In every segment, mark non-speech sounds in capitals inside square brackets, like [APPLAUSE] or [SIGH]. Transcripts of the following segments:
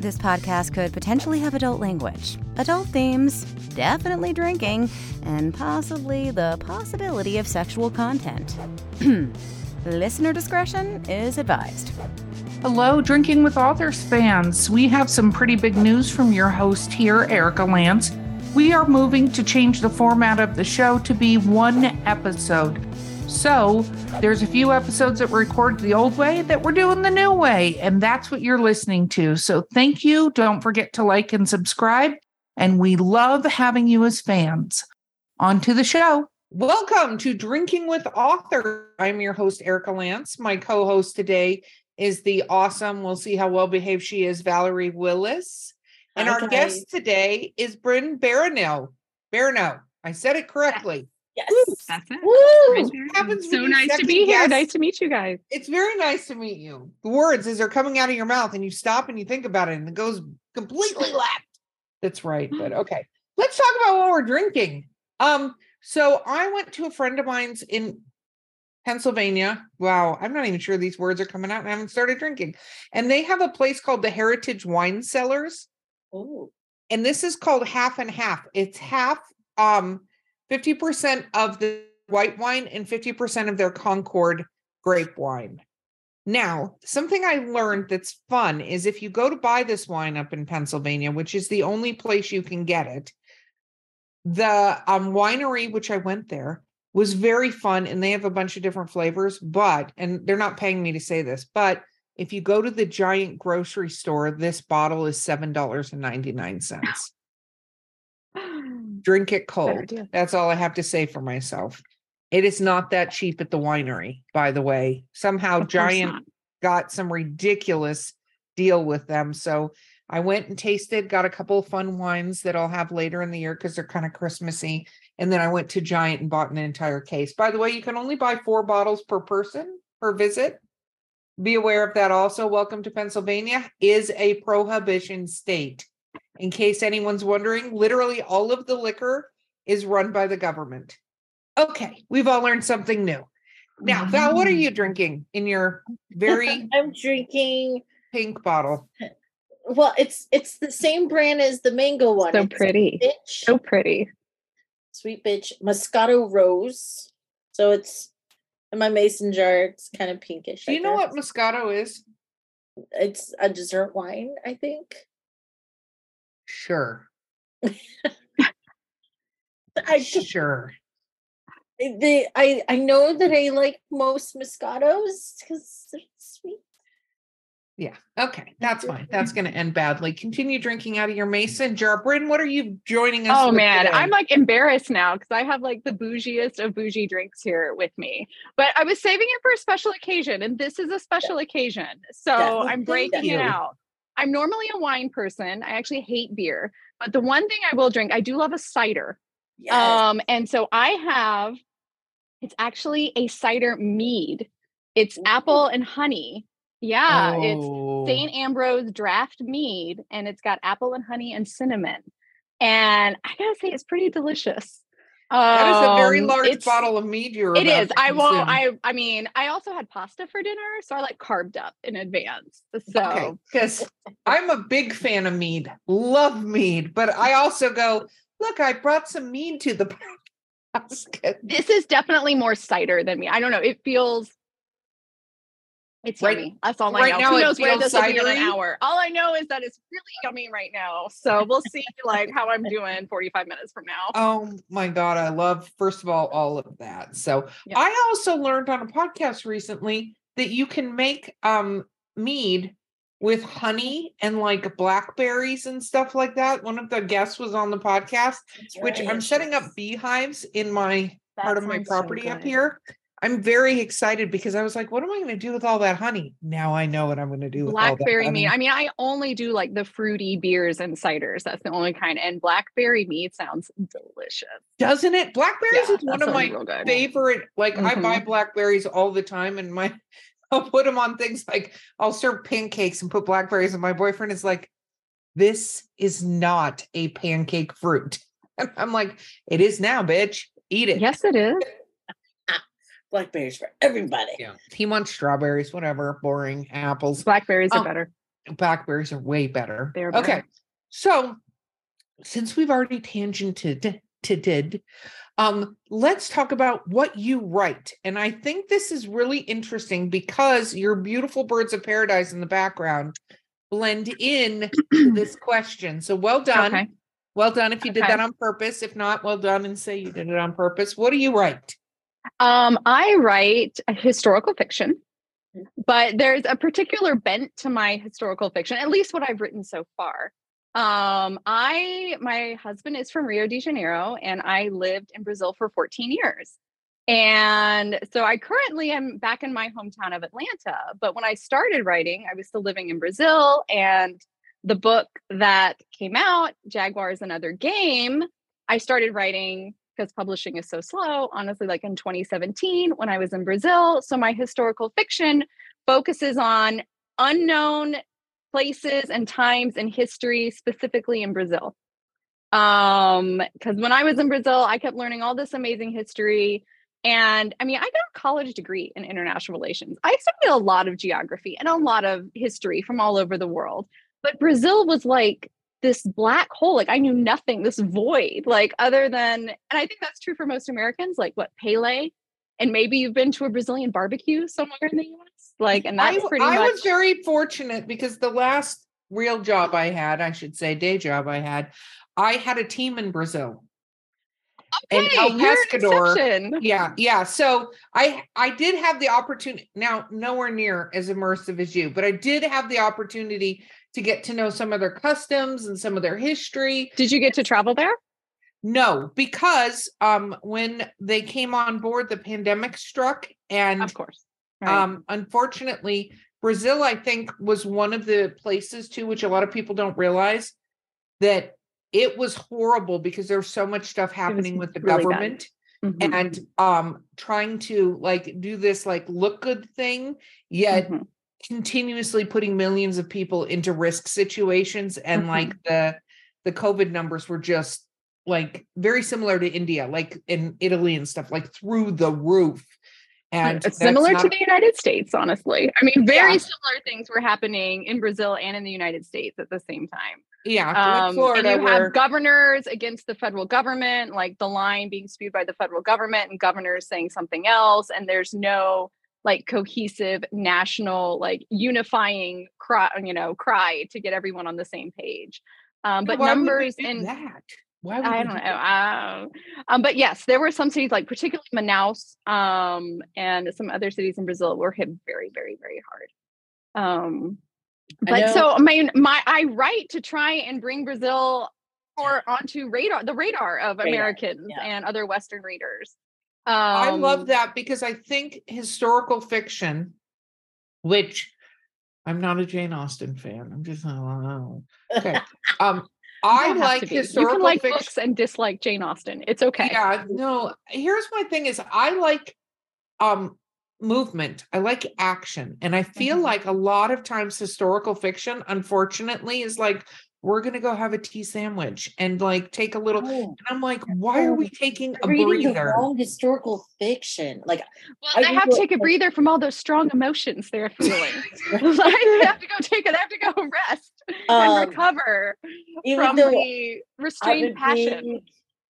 This podcast could potentially have adult language, adult themes, definitely drinking, and possibly the possibility of sexual content. [CLEARS THROAT] Listener discretion is advised. Hello, Drinking with Authors fans. We have some pretty big news from your host here, Erika Lance. We are moving to change the format of the show to be one episode. So, there's a few episodes that were recorded the old way that we're doing the new way, and that's what you're listening to. So, thank you. Don't forget to like and subscribe. And we love having you as fans. On to the show. Welcome to Drinking with Author. I'm your host, Erika Lance. My co host today is the awesome, we'll see how well behaved she is, Valerie Willis. And our guest today is Brynn Barineau. Barineau. I said it correctly. Yes. That's it. Woo! Happens so nice to second be here. guess. Nice to meet you guys. It's very nice to meet you. The words as they're coming out of your mouth and you stop and you think about it and it goes completely left. That's right. But [GASPS] okay. Let's talk about what we're drinking. Um, so I went to a friend of mine's in Pennsylvania. Wow, I'm not even sure these words are coming out and I haven't started drinking. And they have a place called the Heritage Wine Cellars. Oh. and this is called half and half. It's half um 50% of the white wine and 50% of their Concord grape wine. Now, something I learned that's fun is if you go to buy this wine up in Pennsylvania, which is the only place you can get it, the um winery which I went there was very fun and they have a bunch of different flavors, but and they're not paying me to say this, but if you go to the giant grocery store, this bottle is $7.99. [LAUGHS] Drink it cold. That's all I have to say for myself. It is not that cheap at the winery, by the way. Somehow Giant not. got some ridiculous deal with them. So I went and tasted, got a couple of fun wines that I'll have later in the year because they're kind of Christmassy. And then I went to Giant and bought an entire case. By the way, you can only buy four bottles per person per visit. Be aware of that also. Welcome to Pennsylvania is a prohibition state. In case anyone's wondering, literally all of the liquor is run by the government. Okay, we've all learned something new. Now, Val, what are mm. you drinking in your [LAUGHS] very I'm drinking. pink bottle? [LAUGHS] Well, it's it's the same brand as the mango one. So It's pretty. Bitch, So pretty. sweet bitch, Moscato Rose. So it's in my mason jar. It's kind of pinkish. Do I you know what. Moscato is? It's a dessert wine, I think. [LAUGHS] Sure. I Sure. they I I know that I like most Moscatos because they're sweet. Yeah. Okay. That's fine. That's going to end [LAUGHS] badly. Continue drinking out of your mason jar. Brynn, what are you joining us Oh with man, today? I'm like embarrassed now because I have like the bougiest of bougie drinks here with me. But I was saving it for a special occasion, and this is a special occasion. So Definitely. I'm breaking it out. I'm normally a wine person. I actually hate beer, but the one thing I will drink, I do love a cider. Yes. Um, and so I have it's actually a cider mead. It's apple and honey. Yeah, it's Oh. St. Ambrose draft mead, and it's got apple and honey and cinnamon. And I gotta say, it's pretty delicious. That is a very Um, large bottle of mead you're It about I won't. I. I mean, I also had pasta for dinner, so I like carved up in advance. So Okay, because I'm a big fan of mead, love mead, but I also go, look, I brought some mead to the [LAUGHS] basket. this is definitely more cider than me. I don't know. It feels. It's Right- yummy. That's all right I know. now Who knows where feels this will be in an hour? All I know is that it's really yummy right now. So we'll see like how I'm doing 45 minutes from now. Oh my God, I love, first of all, all of that. So Yeah. I also learned on a podcast recently that you can make um mead with honey and like blackberries and stuff like that. One of the guests was on the podcast, That's which I'm setting up beehives in my part of my sounds so property up here. I'm very excited because I was like, what am I going to do with all that honey? Now I know what I'm going to do with all that blackberry mead. I mean, I only do like the fruity beers and ciders. That's the only kind. And blackberry mead sounds delicious. Doesn't it? Blackberries Yeah, is one of my sounds real good. favorite. Like I Mm-hmm. buy blackberries all the time, and my [LAUGHS] I'll put them on things like I'll serve pancakes and put blackberries, and my boyfriend is like, "This is not a pancake fruit," [LAUGHS] and I'm like, "It is now, bitch. Eat it." Yes, it is. Blackberries for everybody. Yeah. He wants strawberries, whatever. Boring apples. Blackberries Oh, are better. blackberries are way better. They're okay. So since we've already tangented to did, um, let's talk about what you write. And I think this is really interesting because your beautiful birds of paradise in the background blend in this [CLEARS THROAT] question. So well done. Okay. Well done if you did that on purpose. If not, well done and say you did it on purpose. What do you write? Um, I write historical fiction, but there's a particular bent to my historical fiction, at least what I've written so far. Um, I my husband is from Rio de Janeiro and I lived in Brazil for 14 years. And so I currently am back in my hometown of Atlanta, but when I started writing, I was still living in Brazil and the book that came out, Jaguars and Other Game, I started writing because publishing is so slow, honestly, like in 2017 when I was in Brazil. So my historical fiction focuses on unknown places and times in history, specifically in Brazil. Um, because when I was in Brazil, I kept learning all this amazing history. And I mean, I got a college degree in international relations. I studied a lot of geography and a lot of history from all over the world. But Brazil was like this black hole. Like I knew nothing, this void, like other than, and I think that's true for most Americans, like what Pele, and maybe you've been to a Brazilian barbecue somewhere in the US. Like, and I, that's pretty I much was very fortunate because the last real job I had, I should say, day job I had, I had a team in Brazil. and okay, El you're an. Yeah, yeah. So I I did have the opportunity now nowhere near as immersive as you, but I did have the opportunity to get to know some of their customs and some of their history. Did you get to travel there? No, because um when they came on board the pandemic struck and Of course. Right. um unfortunately Brazil I think was one of the places too which a lot of people don't realize that it was horrible because there's so much stuff happening with the really government Mhm, and um trying to like do this like look good thing yet mhm. Continuously putting millions of people into risk situations and Mhm. like the the covid numbers were just like very similar to india like in italy and stuff like through the roof and similar not- to the United States, honestly. I mean, very Yeah. similar things were happening in Brazil and in the United States at the same time. yeah Um, florida and you where have governors against the federal government, like the line being spewed by the federal government, and governors saying something else, and there's no like cohesive national, like unifying cry, you know, cry to get everyone on the same page. Um, but why would numbers do in that why would I don't do know. that? Um, um, but yes, there were some cities like particularly Manaus um, and some other cities in Brazil were hit very, very, very hard. Um, but so I mean, my I write to try and bring Brazil or onto radar, the radar of Radar, Americans yeah. and other Western readers. Um, I love that because I think historical fiction, which I'm not a Jane Austen fan. I'm just oh, okay. [LAUGHS] Um, I like to be. You historical can like fiction. books and dislike Jane Austen. It's okay. Yeah, no. Here's my thing: is I like um movement. I like action, and I feel Mhm. like a lot of times historical fiction, unfortunately, is like we're gonna go have a tea sandwich and like take a little. Oh, And I'm like, why are we taking a reading breather? wrong historical fiction. Like Well, I they do have to take a breather from all those strong emotions they're [LAUGHS] feeling. [LAUGHS] like they have to go take it. They have to go rest and um, recover from the restrained passion.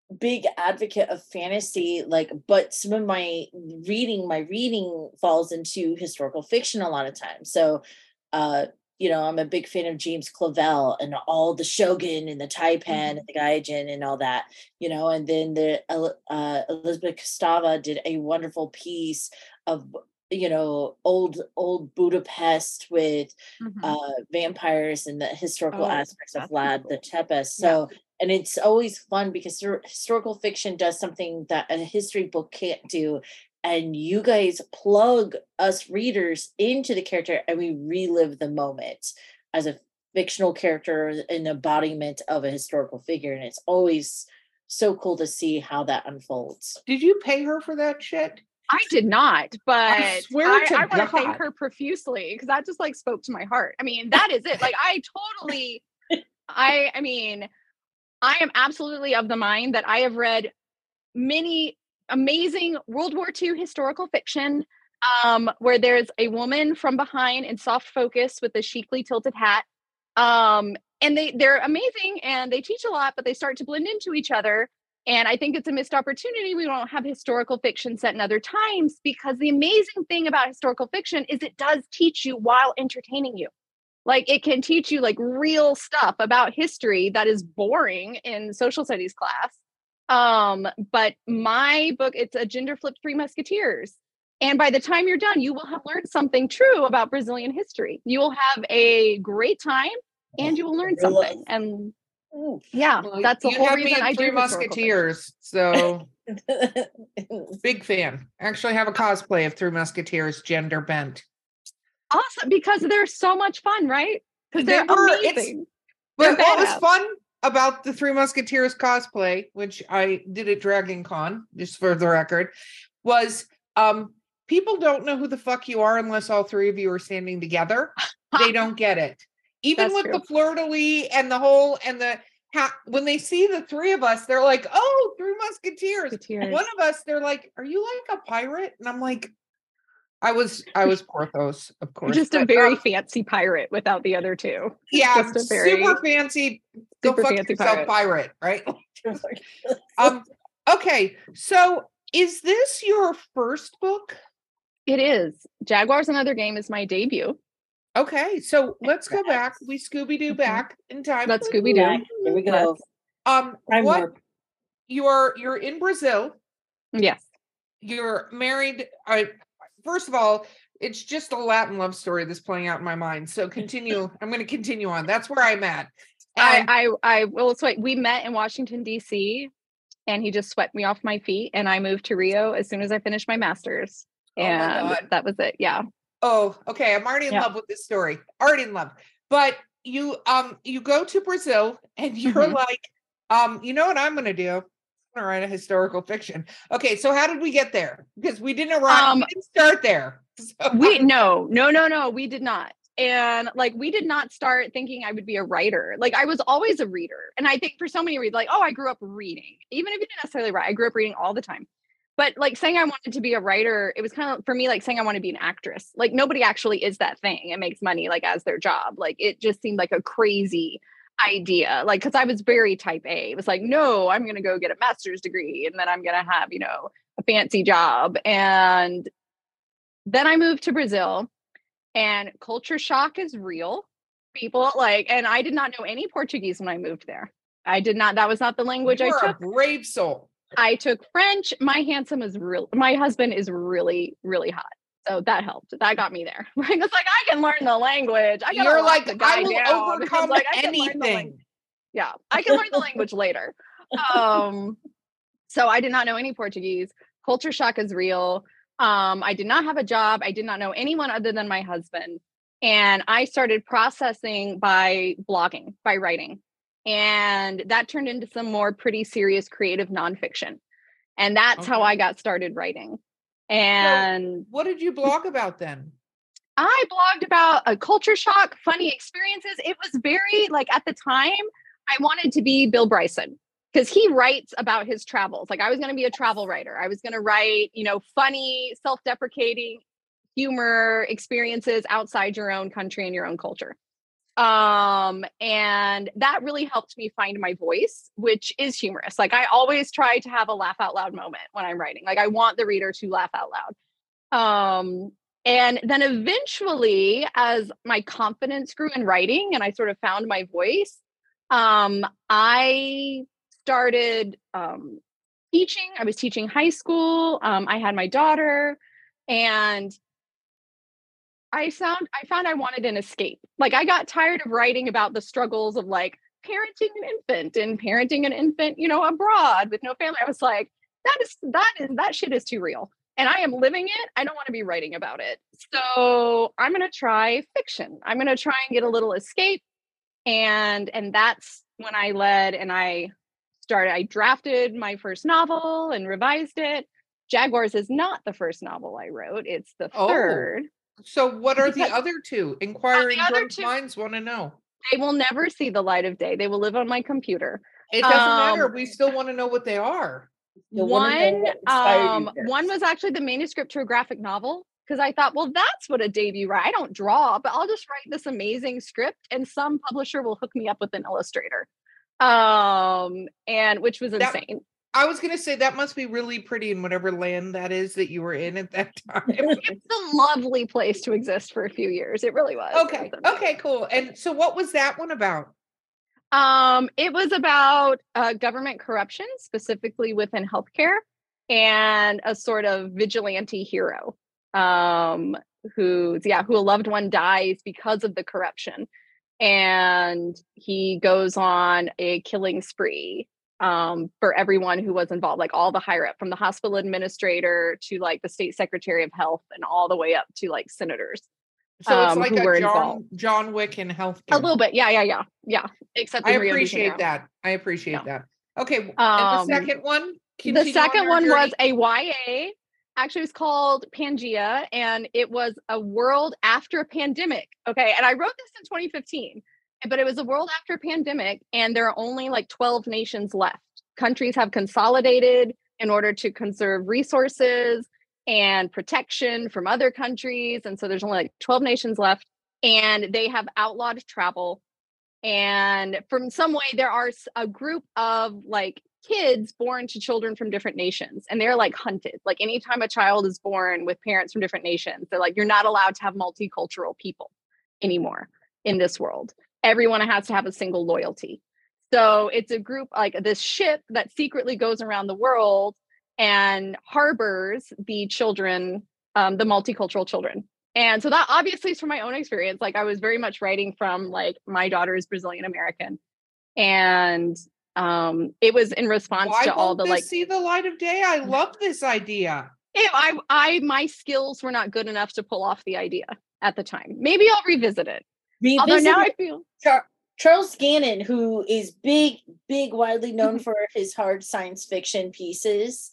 big, big advocate of fantasy, like, but some of my reading, my reading falls into historical fiction a lot of times. So, uh, you know, I'm a big fan of James Clavell and all the Shogun and the Tai-Pan Mm-hmm. and the Gaijin and all that, you know, and then the uh, Elizabeth Kostova did a wonderful piece of you know old old Budapest with Mhm. uh vampires and the historical Oh, aspects of Vlad the cool. Tepes. So and it's always fun because historical fiction does something that a history book can't do. And you guys plug us readers into the character and we relive the moment as a fictional character, an embodiment of a historical figure. And it's always so cool to see how that unfolds. Did you pay her for that shit? I did not, but I, swear I, to want to thank her profusely because that just like spoke to my heart. I mean, that is it. Like I totally, I, I mean, I am absolutely of the mind that I have read many amazing World War II historical fiction um, where there's a woman from behind in soft focus with a chicly tilted hat. Um, and they they're amazing and they teach a lot, but they start to blend into each other. And I think it's a missed opportunity. We don't have historical fiction set in other times because the amazing thing about historical fiction is it does teach you while entertaining you. Like it can teach you like real stuff about history that is boring in social studies class. Um, but my book, it's a gender flip Three Musketeers. And by the time you're done, you will have learned something true about Brazilian history. You will have a great time and you will learn something. And yeah, Well, that's the whole reason I do Musketeers. So [LAUGHS] big fan. Actually, have a cosplay of Three Musketeers, gender bent. awesome because they're so much fun, right? Because They they're were- it's- amazing. But They're what was fun about the Three Musketeers cosplay, which I did at Dragon Con, just for the record, was um people don't know who the fuck you are unless all three of you are standing together. they [LAUGHS] don't get it. Even That's with true. the fleur de lis and the whole and the ha- when they see the three of us, they're like, "Oh, Three Musketeers." Musketeers. One of us, they're like, "Are you like a pirate?" And I'm like, "I was, I was Porthos, of course." Just a but, very um, fancy pirate without the other two. [LAUGHS] yeah, just a very super fancy. Go super fuck fancy yourself, pirate. pirate, right? [LAUGHS] [LAUGHS] um, okay, so is this your first book? It is. Jaguars and Other Game is my debut. Okay, so let's go back. We Scooby Doo Mhm. back in time. Let's Scooby Doo. Here we go. um, Time what warp. you're you're in Brazil. Yes. You're married. I first of all, it's just a Latin love story that's playing out in my mind. So continue. I'm going to continue on. That's where I'm at. And I, I, I will sweat. We met in Washington, D.C., and he just swept me off my feet. And I moved to Rio as soon as I finished my master's. Oh my And that was it. Yeah. Oh, okay. I'm already in Yeah. love with this story. Already in love. But you um you go to Brazil and you're Mhm. like, um, you know what I'm gonna do? Gonna write a historical fiction. Okay, so how did we get there? Because we didn't arrive, Um, we didn't start there. [LAUGHS] So- We, no, no, no, no, we did not. And like, we did not start thinking I would be a writer. Like, I was always a reader. And I think for so many reasons, like, oh, I grew up reading, even if you didn't necessarily write, I grew up reading all the time. But like saying I wanted to be a writer, it was kind of for me like saying I want to be an actress. Like nobody actually is that thing and makes money like as their job. Like it just seemed like a crazy idea. Like because I was very type A. It was like, no, I'm gonna go get a master's degree and then I'm gonna have, you know, a fancy job. And then I moved to Brazil and culture shock is real. People like, and I did not know any Portuguese when I moved there. I did not, that was not the language I You're took. a brave soul. I took French. My handsome is real. My husband is really, really hot. So that helped. That got me there. [LAUGHS] Like it's like I can learn the language. I You're like, the guy I will down. [LAUGHS] Overcome like, I can lang- anything. yeah, I can learn the language later. Um, so I did not know any Portuguese. Culture shock is real. Um, I did not have a job. I did not know anyone other than my husband. And I started processing by blogging, by writing. And that turned into some more pretty serious creative nonfiction. And that's how I got started writing. And What did you blog about then? I blogged about a culture shock, funny experiences. It was very like at the time, I wanted to be Bill Bryson because he writes about his travels. Like I was going to be a travel writer. I was going to write, you know, funny, self-deprecating humor experiences outside your own country and your own culture. Um and that really helped me find my voice, which is humorous. Like I always try to have a laugh out loud moment when I'm writing. Like I want the reader to laugh out loud. Um and then eventually, as my confidence grew in writing and I sort of found my voice, um, I started um, teaching. I was teaching high school. Um, I had my daughter, and I found I found I wanted an escape. Like I got tired of writing about the struggles of like parenting an infant and parenting an infant, you know, abroad with no family. I was like, that is that is that shit is too real and I am living it. I don't want to be writing about it. So I'm going to try fiction. I'm going to try and get a little escape. And and that's when I led and I started I drafted my first novel and revised it. Jaguars is not the first novel I wrote. It's the Oh. third. So what are the other two? Inquiring other two- minds want to know. They will never see the light of day. They will live on my computer. It doesn't matter. Um, We still want to know what they are. You'll wanna know one what inspired you um one was actually the manuscript to a graphic novel because I thought, well, that's what a debut write. I don't draw, but I'll just write this amazing script and some publisher will hook me up with an illustrator. Um, and which was That- insane. I was gonna say that must be really pretty in whatever land that is that you were in at that [LAUGHS] time. It's a lovely place to exist for a few years. It really was. Okay. was. Okay, cool. And so what was that one about? Um, it was about uh, government corruption, specifically within healthcare, and a sort of vigilante hero um, who's yeah, who a loved one dies because of the corruption, and he goes on a killing spree um, for everyone who was involved, like all the higher up, from the hospital administrator to like the state secretary of health, and all the way up to like senators. So it's Um, like a John involved. John Wick in healthcare. A little bit, yeah, yeah, yeah, yeah. Except I in Rio de appreciate that. I appreciate Yeah. that. Okay. Um, the second one? the Continue on second your one was a YA. Actually, it was called Pangea, and it was a world after a pandemic. Okay, and I wrote this in 2015, but it was a world after pandemic, and there are only like 12 nations left. Countries have consolidated in order to conserve resources and protection from other countries, and so there's only like 12 nations left, and they have outlawed travel. And from some way, there are a group of like kids born to children from different nations and they're like hunted like anytime a child is born with parents from different nations they're like you're not allowed to have multicultural people anymore in this world everyone has to have a single loyalty. So it's a group like this ship that secretly goes around the world and harbors the children um, the multicultural children. And so that obviously is from my own experience. Like i was very much writing from like my daughter is brazilian american. And um it was in response Why to all the like see the light of day? I love this idea. it, i i my skills were not good enough to pull off the idea at the time. Maybe i'll revisit it although now i feel Char- Charles Gannon, who is big, big, widely known for his hard science fiction pieces,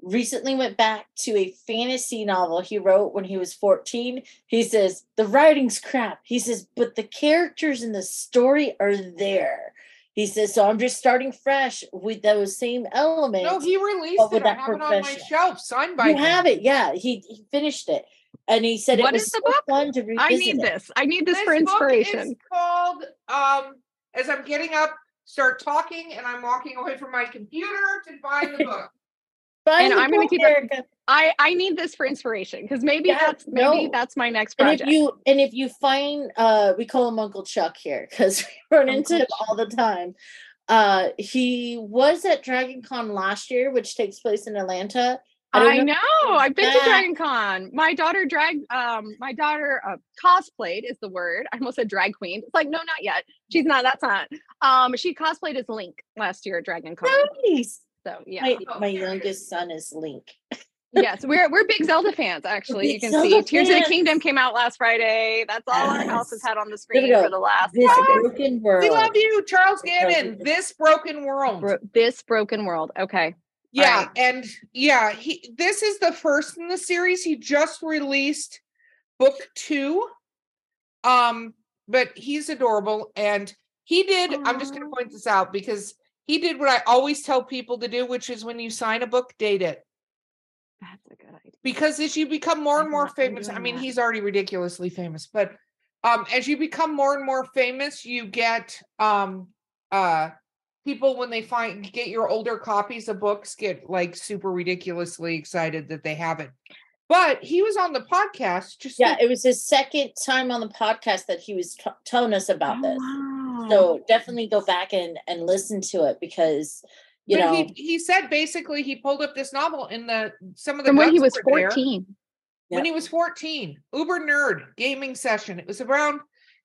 recently went back to a fantasy novel he wrote when he was 14. He says, The writing's crap. He says, But the characters in the story are there. He says, So I'm just starting fresh with those same elements. No, he released it. I have it on my shelf, signed by you him. have it. Yeah, he, he finished it. And he said What it was the so book? fun to revisit i need this i need this, for book inspiration is called um as I'm getting up, start talking, and I'm walking away from my computer to find the [LAUGHS] book. Find And the I'm gonna keep it- Erika. i i need this for inspiration because maybe Yeah, that's maybe no. that's my next project. And if you and if you find uh we call him Uncle Chuck here because we [LAUGHS] run into Uncle him all the time. Uh he was at Dragon Con last year, which takes place in Atlanta. I I know know. I've been to. Dragon Con. My daughter drag um my daughter uh, cosplayed is the word. I almost said drag queen. It's like no, not yet. She's not. That's not. Um, she cosplayed as Link last year at Dragon Con. Nice. So yeah, My Oh, my youngest son is Link. yes, we're we're big Zelda fans. [LAUGHS] Actually, you can Zelda see Tears of the. Kingdom came out last Friday. That's all our house has had on the screen for the last. This five broken world. We love you, Charles Gannon. This broken world. Bro- this broken world. Okay. Yeah, Right. and yeah, he this is the first in the series. He just released book two. Um, but he's adorable and he did, I'm just gonna point this out because he did what I always tell people to do, which is when you sign a book, date it. That's a good idea. Because as you become more and I've more famous, I mean, that. he's already ridiculously famous, but um, as you become more and more famous, you get um uh people when they find get your older copies of books get like super ridiculously excited that they have it. But he was on the podcast just Yeah, like- it was his second time on the podcast that he was t- telling us about Oh, this. wow. So definitely go back and and listen to it because you but know he, he said basically he pulled up this novel in the some of the from when he was were there. 14. when he was 14 uber nerd gaming session it was around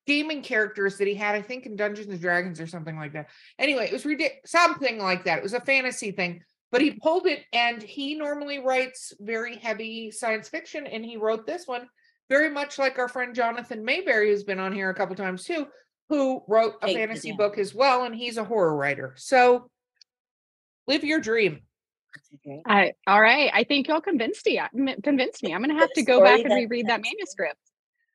gaming characters that he had i think in dungeons and dragons or something like that anyway it was ridic- something like that it was a fantasy thing but he pulled it and he normally writes very heavy science fiction and he wrote this one very much like our friend jonathan maberry who's been on here a couple times too who wrote a Hey, fantasy yeah. book as well and he's a horror writer so live your dream I all right. I think y'all convinced me. Convinced me. I'm gonna have to go back and reread that manuscript.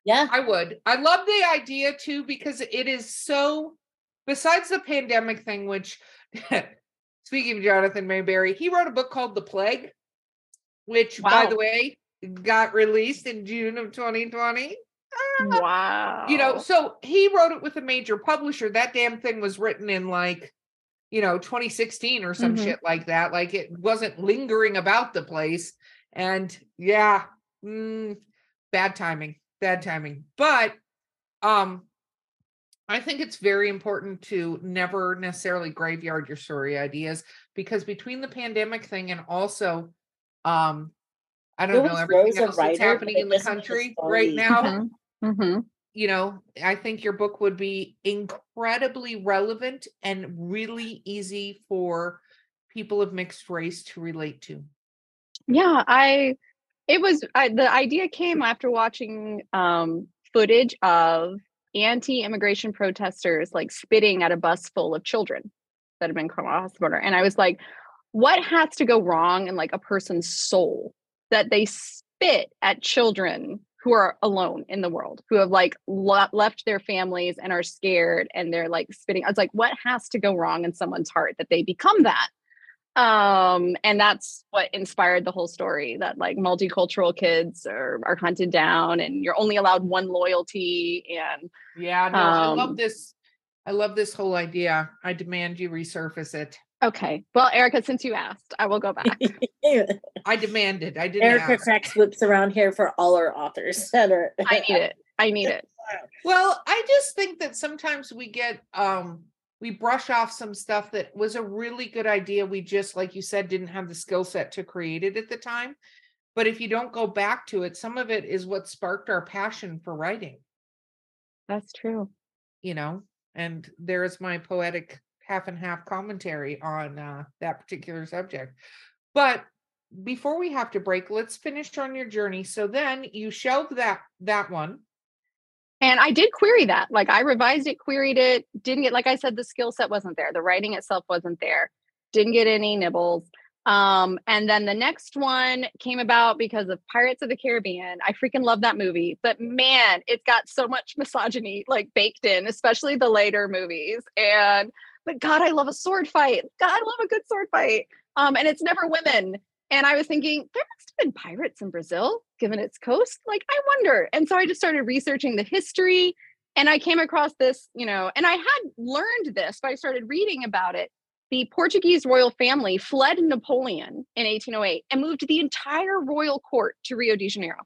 Yeah I would. I love the idea too because it is so. Besides the pandemic thing, which, [LAUGHS] speaking of Jonathan Maberry, he wrote a book called The Plague, which, by the way, got released in June of 2020. Wow. You know, so he wrote it with a major publisher. That damn thing was written in like, you know, 2016 or some Mhm. shit like that. Like it wasn't lingering about the place. And yeah, mm, bad timing, bad timing. But um I think it's very important to never necessarily graveyard your story ideas because between the pandemic thing and also um I don't It know everything Rose a else that's happening in the doesn't make the country right story- now Mhm. Mhm. you know, I think your book would be incredibly relevant and really easy for people of mixed race to relate to. Yeah, I it was I, the idea came after watching um footage of anti-immigration protesters like spitting at a bus full of children that had been across the border and I was like what has to go wrong in like a person's soul that they spit at children who are alone in the world who have like le- left their families and are scared and they're like spitting? I was like what has to go wrong in someone's heart that they become that um and that's what inspired the whole story that like multicultural kids are are hunted down and you're only allowed one loyalty and Yeah, no, I love Um, this. I love this whole idea. I demand you resurface it. okay well erika since you asked i will go back [LAUGHS] I demanded. I didn't Erika ask. cracks whips around here for all our authors that are. i need it i need [LAUGHS] it Well, I just think that sometimes we get um we brush off some stuff that was a really good idea. We just, like you said, didn't have the skill set to create it at the time. But if you don't go back to it, some of it is what sparked our passion for writing, that's true you know. And there is my poetic half and half commentary on uh, that particular subject. But before we have to break, let's finish on your journey. So then you shelved that that one. And i did query that like i revised it queried it didn't get like i said the skill set wasn't there the writing itself wasn't there didn't get any nibbles. Um and then the next one came about because of pirates of the caribbean i freaking love that movie but man it's got so much misogyny like baked in especially the later movies and but god i love a sword fight god i love a good sword fight um and it's never women and I was thinking, there must have been pirates in Brazil, given its coast. Like, I wonder. And so I just started researching the history and I came across this, you know, and I had learned this, but I started reading about it. The Portuguese royal family fled Napoleon in 1808 and moved the entire royal court to Rio de Janeiro.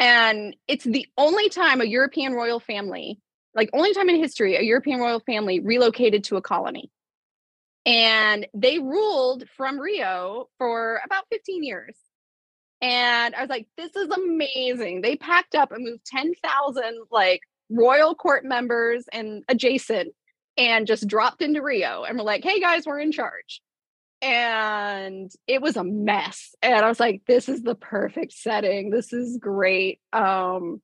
And it's the only time a European royal family, like, only time in history, a European royal family relocated to a colony and they ruled from Rio for about 15 years. And I was like, this is amazing. They packed up and moved 10,000 like royal court members and adjacent and just dropped into Rio and were like, hey guys, we're in charge. And it was a mess. And I was like, this is the perfect setting. This is great. Um,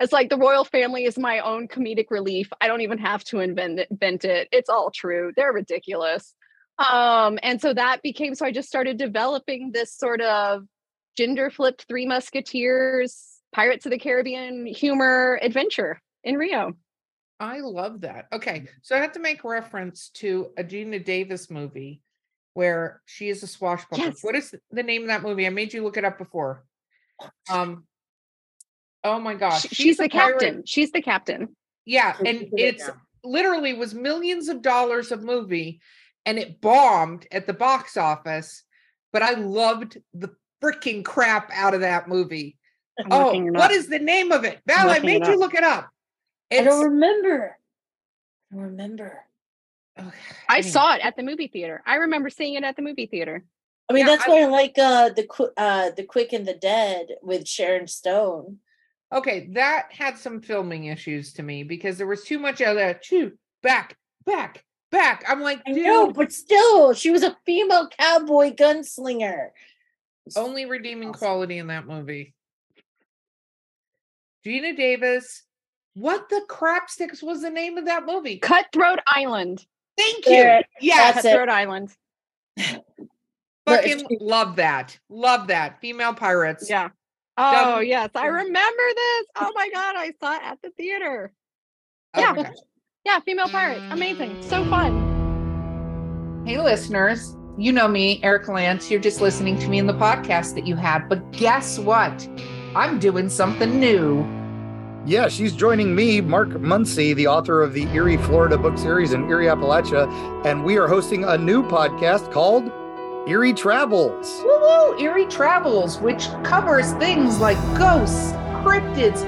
it's like the royal family is my own comedic relief. I don't even have to invent it, invent it. It's all true. They're ridiculous. Um, and so that became so I just started developing this sort of gender flipped Three Musketeers, Pirates of the Caribbean humor adventure in Rio. I love that. Okay, so I have to make reference to a Geena Davis movie where she is a swashbuckler. Yes. What is the name of that movie? I made you look it up before. Um. Oh my gosh, She- she's, a the pirate. captain. She's the captain. Yeah, and it's literally was millions of dollars of movie, and it bombed at the box office. But I loved the freaking crap out of that movie. I'm Oh, looking it what up. is the name of it? Val, I made you look it up. I don't remember. I don't remember. Ugh, I anyway. saw it at the movie theater. I remember seeing it at the movie theater. I mean, Yeah, that's I- why I like uh the uh the Quick and the Dead with Sharon Stone. Okay, that had some filming issues to me because there was too much of that. Chew back, back, back. I'm like, I dude, know, but still, she was a female cowboy gunslinger. only redeeming Awesome. quality in that movie. Geena Davis. What the crap sticks was the name of that movie? Cutthroat Island. Thank you. Yeah, Yes, That's it. Cutthroat Island. [LAUGHS] Fucking she- love that. Love that. Female pirates. Yeah. Oh Doesn't- yes, I remember this. Oh my god, I saw it at the theater. Oh my Yeah. Gosh. Yeah, female pirates. Amazing. So fun. Hey, listeners. you know me, Erika Lance. You're just listening to me in the podcast that you had. But guess what? I'm doing something new. Yeah, she's joining me, Mark Muncy, the author of the Eerie, Florida book series in Eerie, Appalachia, and we are hosting a new podcast called Eerie Travels. Woo woo! Eerie Travels, which covers things like ghosts, cryptids,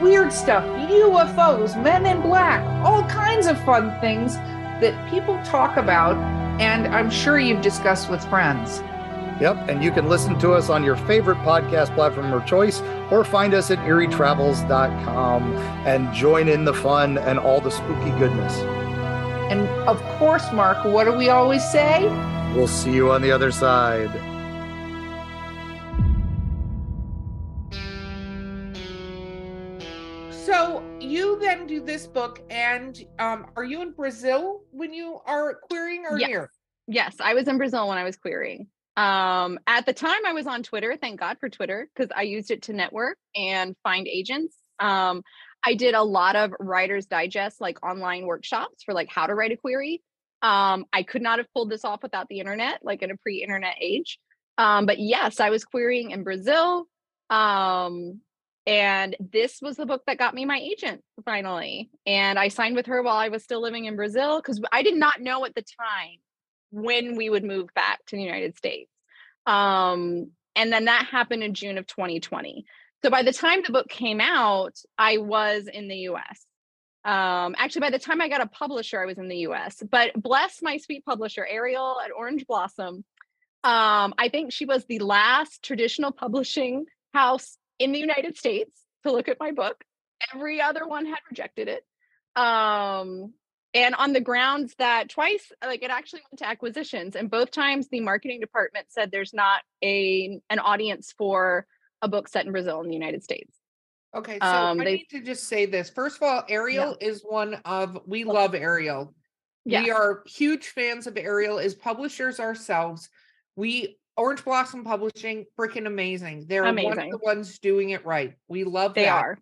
weird stuff, UFOs, men in black, all kinds of fun things that people talk about, and I'm sure you've discussed with friends. Yep, and you can listen to us on your favorite podcast platform of choice or find us at eerietravels.com and join in the fun and all the spooky goodness. And of course, Mark, what do we always say? We'll see you on the other side. So you then do this book, and um, are you in Brazil when you are querying or Yes. here? Yes, I was in Brazil when I was querying. Um, at the time, I was on Twitter. Thank God for Twitter because I used it to network and find agents. Um, I did a lot of Writer's Digest, like online workshops for like how to write a query. Um, I could not have pulled this off without the internet, like in a pre-internet age. Um, but yes, I was querying in Brazil. Um, and this was the book that got me my agent finally. And I signed with her while I was still living in Brazil because I did not know at the time when we would move back to the United States. Um, and then that happened in June of 2020. So by the time the book came out, I was in the US. Um, actually, by the time I got a publisher, I was in the US. But bless my sweet publisher, Arielle at Orange Blossom. Um, I think she was the last traditional publishing house in the United States to look at my book. Every other one had rejected it. Um, and on the grounds that twice like it actually went to acquisitions and both times the marketing department said there's not a an audience for a book set in brazil in the united states Okay, so Um, I they- need to just say this. First of all, Arielle is one of we love Arielle. Yes. We are huge fans of Arielle as publishers ourselves. We Orange Blossom Publishing, freaking amazing. They're one of the ones doing it right. We love they that. are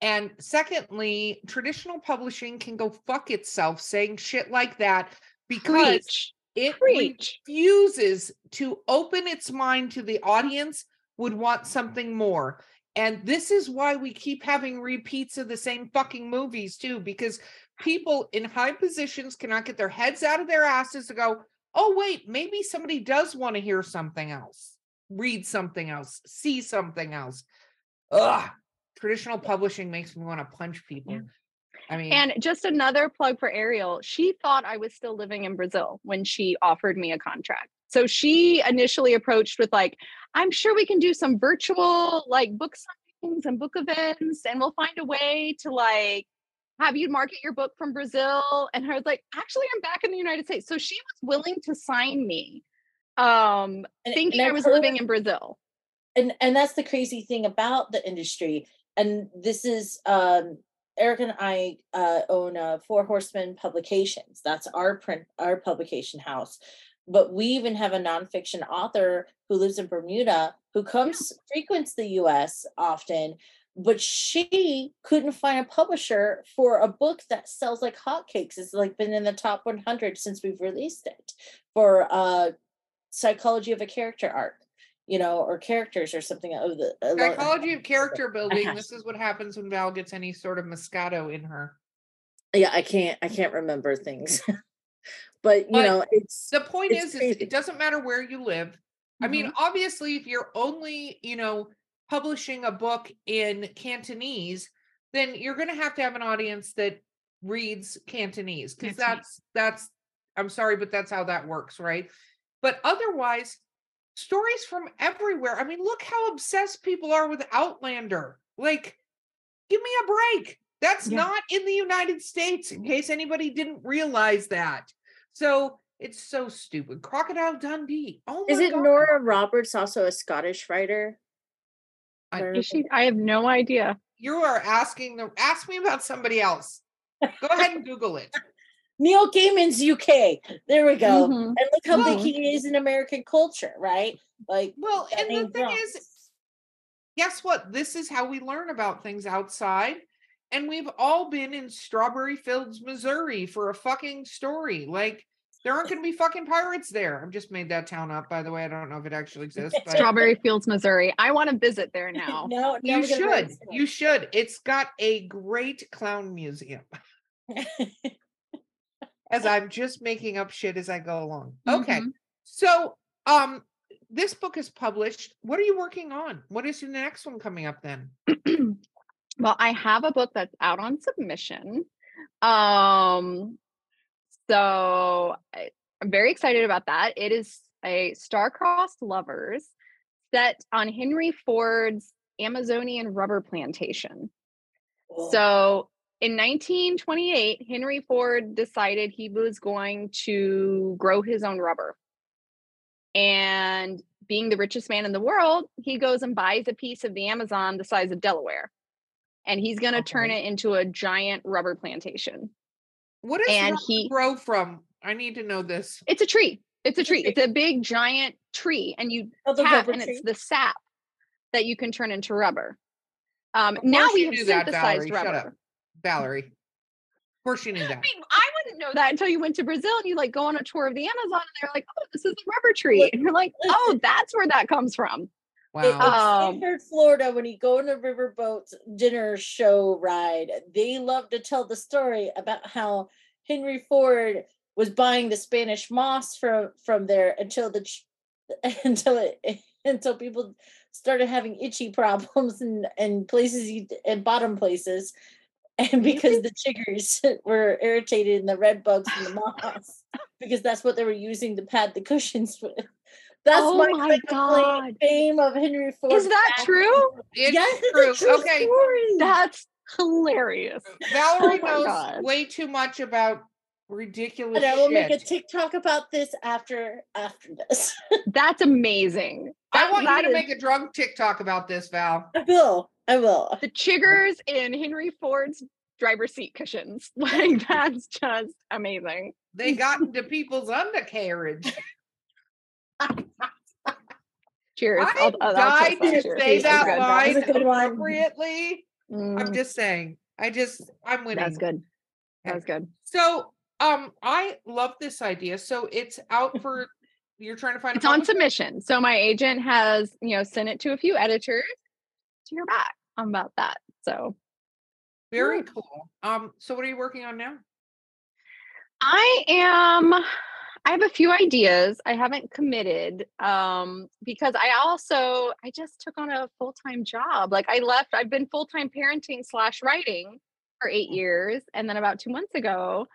And secondly, traditional publishing can go fuck itself saying shit like that because preach it preach. refuses to open its mind to the audience would want something more. And this is why we keep having repeats of the same fucking movies too, because people in high positions cannot get their heads out of their asses to go, oh, wait, maybe somebody does want to hear something else, read something else, see something else. Ugh. Traditional publishing makes me want to punch people. Yeah. I mean, and just another plug for arielle she thought i was still living in brazil when she offered me a contract so she initially approached with like i'm sure we can do some virtual like book signings and book events and we'll find a way to like have you market your book from brazil? And i was like actually i'm back in the united states. So she was willing to sign me um And- thinking and i was heard- living in brazil. and and that's the crazy thing about the industry and this is um erika and i uh, own uh, four horsemen publications. That's our print our publication house. But we even have a nonfiction author who lives in bermuda who comes frequents the us often but she couldn't find a publisher for a book that sells like hotcakes it's like been in the top 100 since we've released it for uh psychology of a character arc you know, or characters or something of the psychology of character [LAUGHS] building. This is what happens when Val gets any sort of Moscato in her. Yeah, I can't I can't remember things. [LAUGHS] but you But know, it's The point It's is, is, it doesn't matter where you live. I mean, obviously, if you're only, you know, publishing a book in Cantonese, then you're going to have to have an audience that reads Cantonese because that's that's. I'm sorry, but that's how that works, right? But otherwise, stories from everywhere. I mean, look how obsessed people are with Outlander. Like, give me a break. That's Yeah. not in the United States, in case anybody didn't realize that. So it's so stupid. Crocodile Dundee. Oh my is it God. Nora Roberts also a Scottish writer? I- Is she i have no idea You are asking the ask me about somebody else. Go ahead and Google it. [LAUGHS] Neil Gaiman's UK. There we go. Mhm. And look how big he is in American culture, right? Like Well, and the thing drops. is, guess what? This is how we learn about things outside. And we've all been in Strawberry Fields, Missouri for a fucking story. Like, There aren't going to be fucking pirates there. I've just made that town up, by the way. I don't know if it actually [LAUGHS] exists, but Strawberry Fields, Missouri. I want to visit there now. [LAUGHS] no, now you we gotta write should. You should. It's got a great clown museum. [LAUGHS] As I'm just making up shit as I go along. Okay. Mhm. So, um, this book is published. What are you working on? What is the next one coming up then? [CLEARS THROAT] well, I have a book that's out on submission. Um, so I, I'm very excited about that. It is a star-crossed lovers set on Henry Ford's Amazonian rubber plantation. Whoa. So in 1928, Henry Ford decided he was going to grow his own rubber. And being the richest man in the world, he goes and buys a piece of the Amazon the size of Delaware. And he's going to turn it into a giant rubber plantation. What does And he- grow from? I need to know this. It's a tree. It's a tree. tree. It's a big giant tree. And you Oh, tap, and tree? it's the sap that you can turn into rubber. Um, now we have knew that, synthesized Valerie. Shut rubber. up. Valerie. Of course you knew I that. mean, I wouldn't know that until you went to Brazil and you like go on a tour of the Amazon and they're like, oh, this is a rubber tree. And you're like, oh, that's where that comes from. It- Wow. in Um, Sanford, Florida, when you go on a riverboat dinner show ride, they love to tell the story about how Henry Ford was buying the Spanish moss from from there until the [LAUGHS] until it [LAUGHS] until people started having itchy problems and and places you and bottom places. And because the chiggers [LAUGHS] were irritated in the red bugs from the moss, because that's what they were using to pad the cushions with. That's Oh my, my claim God. fame of Henry Ford. Is that back- true? it's yes, true. it's a true okay. story. That's hilarious. Valerie Oh knows God. way too much about ridiculous and I will shit. make a TikTok about this after after this. [LAUGHS] That's amazing. I want you to is- make a drunk TikTok about this, Val. I will. I will. the chiggers in Henry Ford's driver's seat cushions. [LAUGHS] Like that's just amazing. They got into people's undercarriage. Cheers. I I'll- I'll- I'll died that. to Cheers. say That that line one. appropriately. Mm, I'm just saying. I just I'm winning. that's good. That's good. So um I love this idea. So it's out for you're trying to find a It's on submission. So my agent has, you know, sent it to a few editors to hear back about that. So Very cool. Um so what are you working on now? I am I have a few ideas. I haven't committed um because I also I just took on a full-time job. Like I left I've been full-time parenting slash writing for 8 years and then about 2 months ago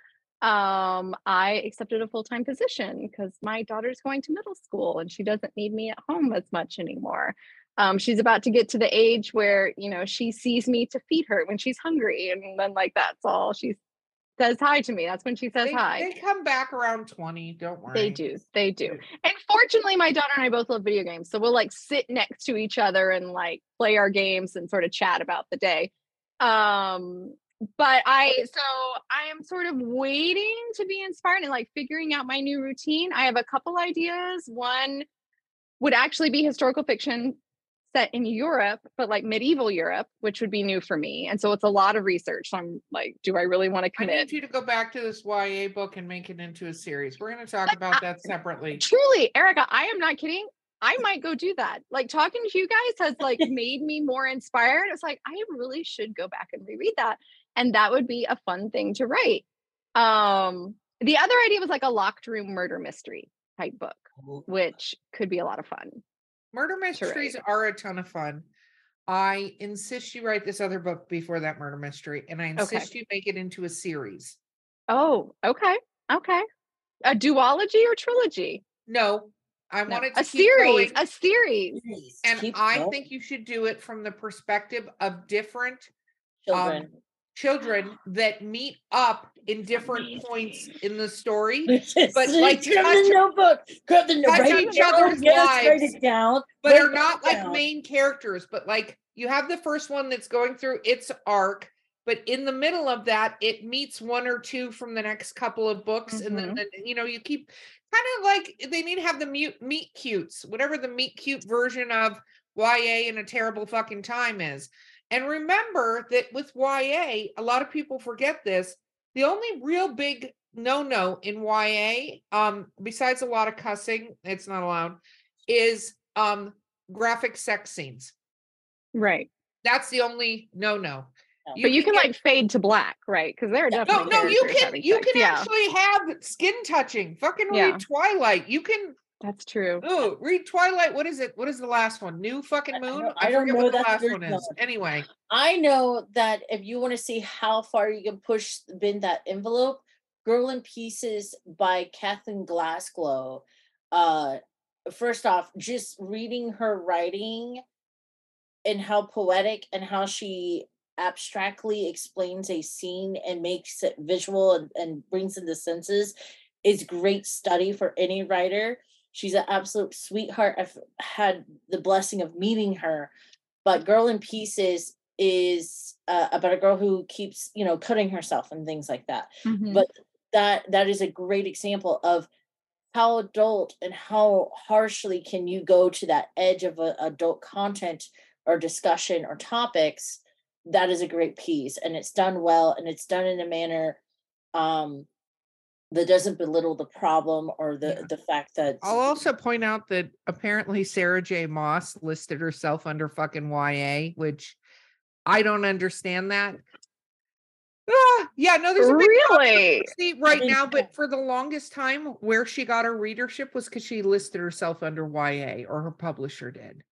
um I accepted a full-time position because my daughter's going to middle school and she doesn't need me at home as much anymore. Um, she's about to get to the age where you know she sees me to feed her when she's hungry and then like that's all she says hi to me. That's when she says They, hi. they come back around 20, don't worry. they do they do. And fortunately my daughter and i both love video games so we'll like sit next to each other and like play our games and sort of chat about the day. Um but i so i am sort of waiting to be inspired and like figuring out my new routine. I have a couple ideas. One would actually be historical fiction set in Europe, but like medieval Europe, which would be new for me. And so it's a lot of research. So I'm like, do I really want to commit? I need you to go back to this YA book and make it into a series. We're going to talk about that separately. [LAUGHS] Truly, Erika, I am not kidding. I might go do that. Like talking to you guys has like [LAUGHS] made me more inspired. It's like I really should go back and reread that. And that would be a fun thing to write. Um, the other idea was like a locked room murder mystery type book, which could be a lot of fun. Murder mysteries are a ton of fun. I insist you write this other book before that murder mystery, and I insist you make it into a series. Oh, okay. Okay. A duology or trilogy? No, I No, want it to a keep series. going, A series. And keep I going, think you should do it from the perspective of different children. um, children that meet up in different points in the story, [LAUGHS] but like, grab touch- the notebook, grab the notebook, touch write each it down, other's yes, write lives, it down. but write are not like down. main characters, but like you have the first one that's going through its arc, but in the middle of that, it meets one or two from the next couple of books, and then, Mhm. then you know you keep kind of like they need to have the mute meet cutes, whatever the meet cute version of YA in a terrible fucking time is. And remember that with YA, a lot of people forget this. The only real big no no in YA, um, besides a lot of cussing, it's not allowed, is um graphic sex scenes. Right. That's the only no no. but you can get- like fade to black, right? Because there are Yeah. no no you can you sex, can yeah, actually have skin touching. Fucking Yeah. read Twilight. You can that's true. oh read Twilight. What is it? What is the last one? New fucking I- I moon? don't- I don't forget know what the last one is. one. Anyway. I know that if you want to see how far you can push bend that envelope, Girl in Pieces by Kathleen Glasgow. Uh first off, just reading her writing and how poetic and how she abstractly explains a scene and makes it visual and, and brings in the senses is great study for any writer. She's an absolute sweetheart. I've had the blessing of meeting her but girl in pieces is uh, about a girl who keeps you know cutting herself and things like that Mhm. but that that is a great example of how adult and how harshly can you go to that edge of a, adult content or discussion or topics that is a great piece and it's done well and it's done in a manner um that doesn't belittle the problem or the Yeah. the fact that I'll also point out that apparently Sarah J. Maas listed herself under fucking YA, which I don't understand that. Ah, yeah, no, there's a big Really? controversy right now, but for the longest time, where she got her readership was because she listed herself under YA or her publisher did.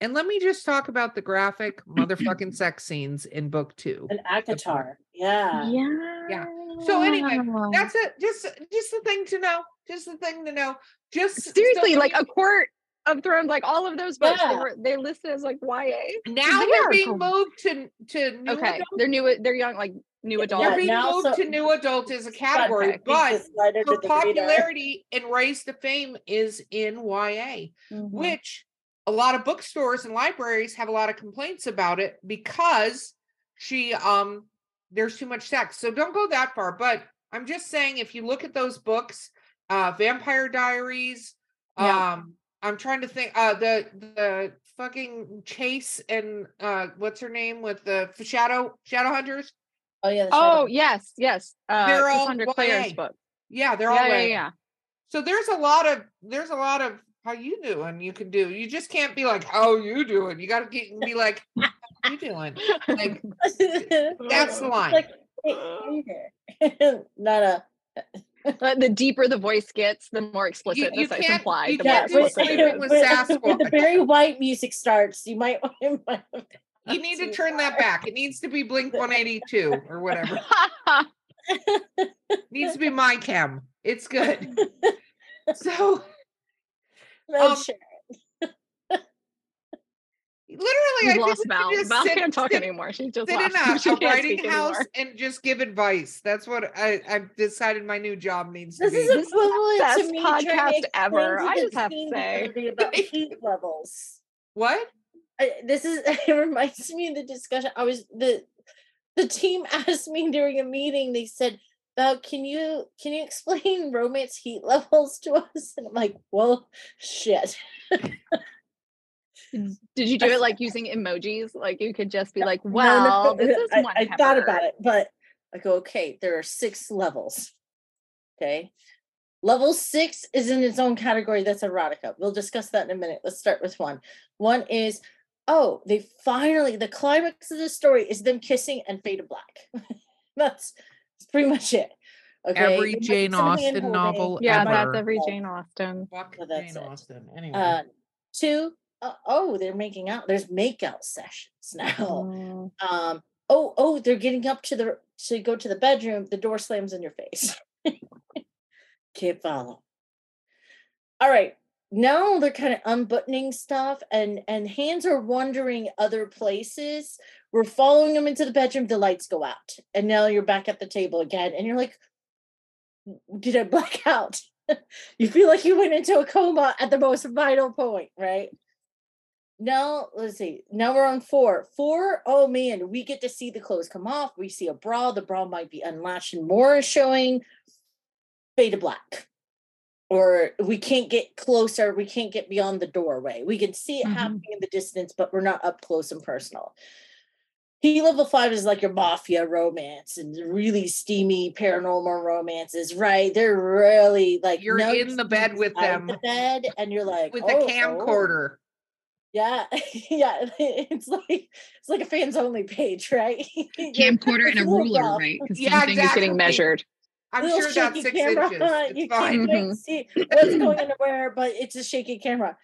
And let me just talk about the graphic [CLEARS THROAT] motherfucking sex scenes in book two. an ACOTAR yeah Yeah. Yeah so anyway, That's it. Just just the thing to know. Just the thing to know. Just seriously when like a court of thrones like all of those books they Yeah. were they listed as like ya now they they're being gr- moved to to new okay adult. they're new they're young like new Yeah, adult They're being now moved so- to new adult as a category, but Just slide under her the radar. popularity and rise to fame is in YA, Mhm. which a lot of bookstores and libraries have a lot of complaints about it because she um there's too much sex. So don't go that far. But I'm just saying if you look at those books, uh Vampire Diaries, Yeah. um I'm trying to think uh the the fucking Chase and uh what's her name with the Shadow Shadow Hunters? Oh yeah. the oh shadow. yes yes uh They're all YA. Book Yeah, they're all yeah, yeah yeah So there's a lot of there's a lot of how you do and you can do. You just can't be like how you doing. You got to be like you doing. Like [LAUGHS] that's the line. Like, [LAUGHS] hey, hey. [LAUGHS] Not a. Uh, the deeper the voice gets the more explicit you this is can't- implied you the can't more do explicit it with is. Sasquatch. the very White music starts, you might want to. you need to turn that back. It needs to be Blink 182 or whatever. needs to be my chem. It's good. So Um, sure. Literally, we I think lost we Val. just Val sit- can't talk sit- anymore. She just sit in left. a, [LAUGHS] a writing house anymore. and just give advice. That's what I, I've decided my new job needs to This be. is This is the equivalent best to me trying to podcast ever, to I just have to say. about [LAUGHS] heat levels. what? I, this is [LAUGHS] it reminds me of the discussion. I was the the team asked me during a meeting. They said, "Val, can you can you explain romance heat levels to us?" And I'm like, "Well, shit." Did you do it like using emojis? Like you could just be like, No, no, "Well, this [LAUGHS] is I, one." I thought about it, but I go, "Okay, there are six levels." Okay. Level six is in its own category. That's erotica. We'll discuss that in a minute. Let's start with one. One is, oh, they finally, the climax of the story is them kissing and fade to black. [LAUGHS] that's, that's pretty much it. Okay. Every There might be Jane Austen novel Yeah, ever. that's every. Jane Austen. Fuck Well, Jane it. Austen. Anyway. Uh, two, oh, they're making out. There's makeout sessions [LAUGHS] now. Mm. um oh oh they're getting up to the to go to the bedroom the door slams in your face [LAUGHS] can't follow all right now they're kind of unbuttoning stuff and and hands are wandering other places we're following them into the bedroom the lights go out and now you're back at the table again and you're like did i black [LAUGHS] out you feel like you went into a coma at the most vital point right now let's see now we're on four four oh man we get to see the clothes come off we see a bra the bra might be unlatched and more is showing fade to black or we can't get closer we can't get beyond the doorway we can see it Mhm. happening in the distance but we're not up close and personal P level five is like your mafia romance and really steamy paranormal romances, right? They're really like You're no in the bed with them. the bed, and you're like with oh, a oh. Camcorder. Yeah, [LAUGHS] yeah. It's like it's like a fans only page, right? [LAUGHS] You're- Camcorder and a [LAUGHS] ruler, rough. right? Because Yeah, something is getting measured. I'm Little sure that's six camera. inches. You It's fine. can't quite see what's going on where, but it's a shaky camera.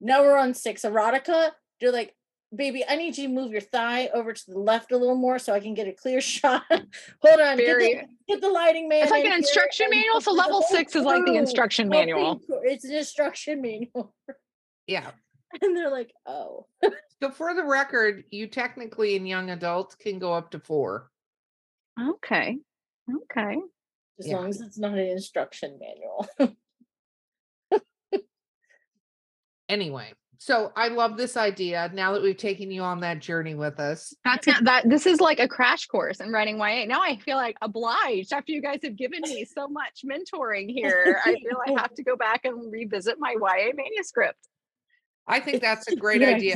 Now we're on six erotica. You're like, baby, I need you to move your thigh over to the left a little more so I can get a clear shot. Hold on, get the, get the lighting man. It's like an instruction manual. So level six is like the instruction manual. It's an instruction manual, Yeah. [LAUGHS] and they're like, oh, So for the record, you technically in young adults can go up to four. Okay. Okay. as Yeah. long as it's not an instruction manual. Anyway, so I love this idea. Now that we've taken you on that journey with us, That's not that this is like a crash course in writing YA. Now I feel like obliged after you guys have given me so much mentoring [LAUGHS] here. I feel I have to go back and revisit my YA manuscript. I think that's a great idea.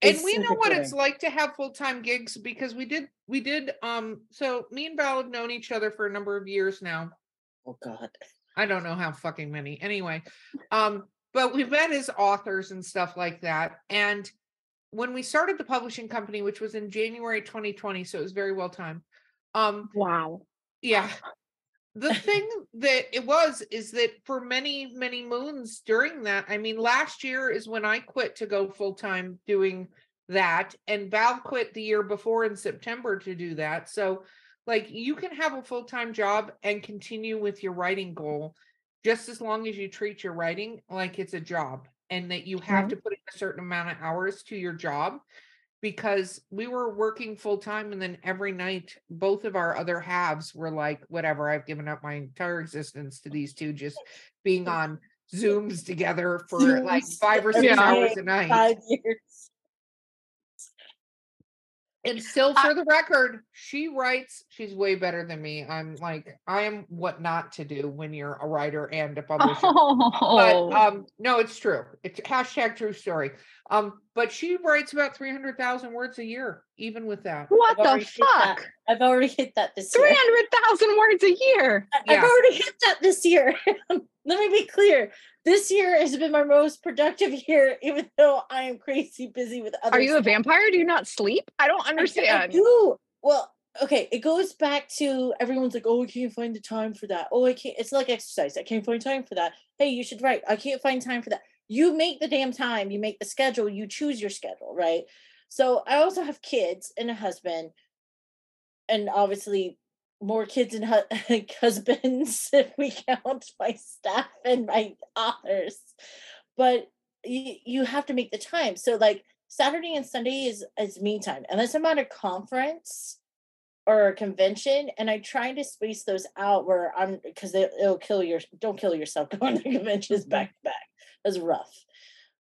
And It's we know what it's like to have full-time gigs because we did we did um so me and Val have known each other for a number of years now. Oh God. I don't know how fucking many. Anyway, um, but we've met as authors and stuff like that. And when we started the publishing company, which was in January 2020, so it was very well timed. Um, Wow. yeah. The thing that it was is that for many, many moons during that, I mean, last year is when I quit to go full time doing that, and Val quit the year before in September to do that. So, like, you can have a full time job and continue with your writing goal just as long as you treat your writing like it's a job and that you have mm-hmm. to put in a certain amount of hours to your job because we were working full time and then every night both of our other halves were like whatever i've given up my entire existence to these two just being [LAUGHS] on zooms together for like five or every six hours a night Five years. And still I- for the record she writes she's way better than me i'm like i am what not to do when you're a writer and a [LAUGHS] publisher Oh, but um no it's true it's hashtag true story um but she writes about 300000 words a year even with that what I've the already hit that. fuck? I've already hit that this year. 300,000 words a year. I- Yeah. I've already hit that this year. [LAUGHS] Let me be clear. This year has been my most productive year, even though I am crazy busy with other Are you a vampire? Do you not sleep? I don't I- I understand. do. Well, okay. It goes back to everyone's like, oh, I can't find the time for that. Oh, I can't. It's like exercise. I can't find time for that. Hey, you should write. I can't find time for that. You make the damn time. You make the schedule. You choose your schedule, right? So I also have kids and a husband, and obviously more kids and hu- [LAUGHS] husbands [LAUGHS] if we count my staff and my authors. But you, you have to make the time. So like Saturday and Sunday is is me time, unless I'm at a conference or a convention, and I try to space those out where I'm because it, it'll kill your don't kill yourself [LAUGHS] going to conventions back to back. That's rough.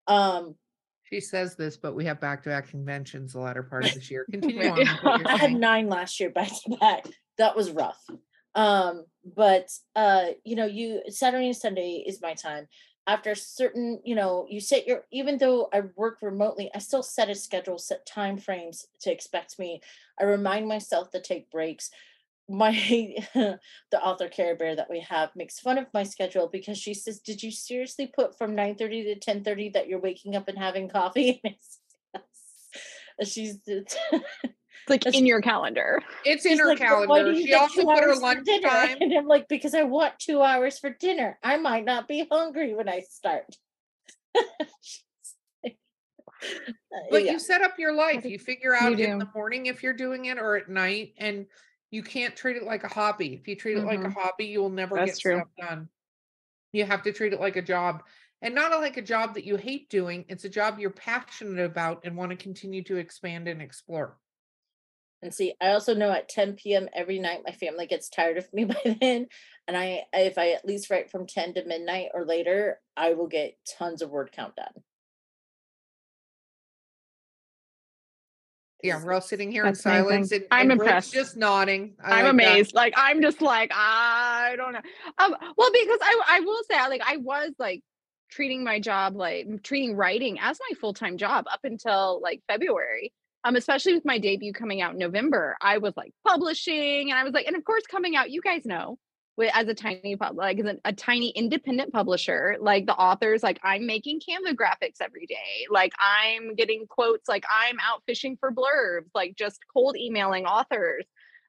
Um, She says this, but we have back-to-back conventions the latter part of this year. Continue on. Yeah. with what you're I had nine last year back to back. That was rough. Um, but uh, you know, you Saturday and Sunday is my time. After certain, you know, you set your even though I work remotely, I still set a schedule, set time frames to expect me. I remind myself to take breaks. My [LAUGHS] the author Care Bear that we have makes fun of my schedule because she says, Did you seriously put from 9 30 to 10 30 that you're waking up and having coffee? [LAUGHS] And. She's [LAUGHS] like That's- in your calendar. It's in She's her like, "But why do calendar. She also put her hours for dinner?" [LAUGHS] lunchtime. And I'm like, because I want two hours for dinner. I might not be hungry when I start. [LAUGHS] But yeah. you set up your life. You figure out in the morning if you're doing it or at night, and you can't treat it like a hobby. If you treat it like a mm-hmm. hobby, you will never That's get true. stuff done. You have to treat it like a job, and not like a job that you hate doing. It's a job you're passionate about and want to continue to expand and explore. And see, I also know at 10 p.m. every night my family gets tired of me [LAUGHS] by then. And I if I at least write from 10 to midnight or later, I will get tons of word count done. Yeah, we're all sitting here in That's amazing. silence, and, I'm and Brooke's impressed. just nodding. I I'm like that. amazed. Like I'm just like I don't know. Um, well, because I I will say like I was like treating my job like treating writing as my full time job up until like February. Um, especially with my debut coming out in November, I was like publishing and I was like, and of course, coming out, you guys know, with, as a tiny like as a, a tiny independent publisher, like the authors, like I'm making Canva graphics every day, like I'm getting quotes, like I'm out fishing for blurbs, like just cold emailing authors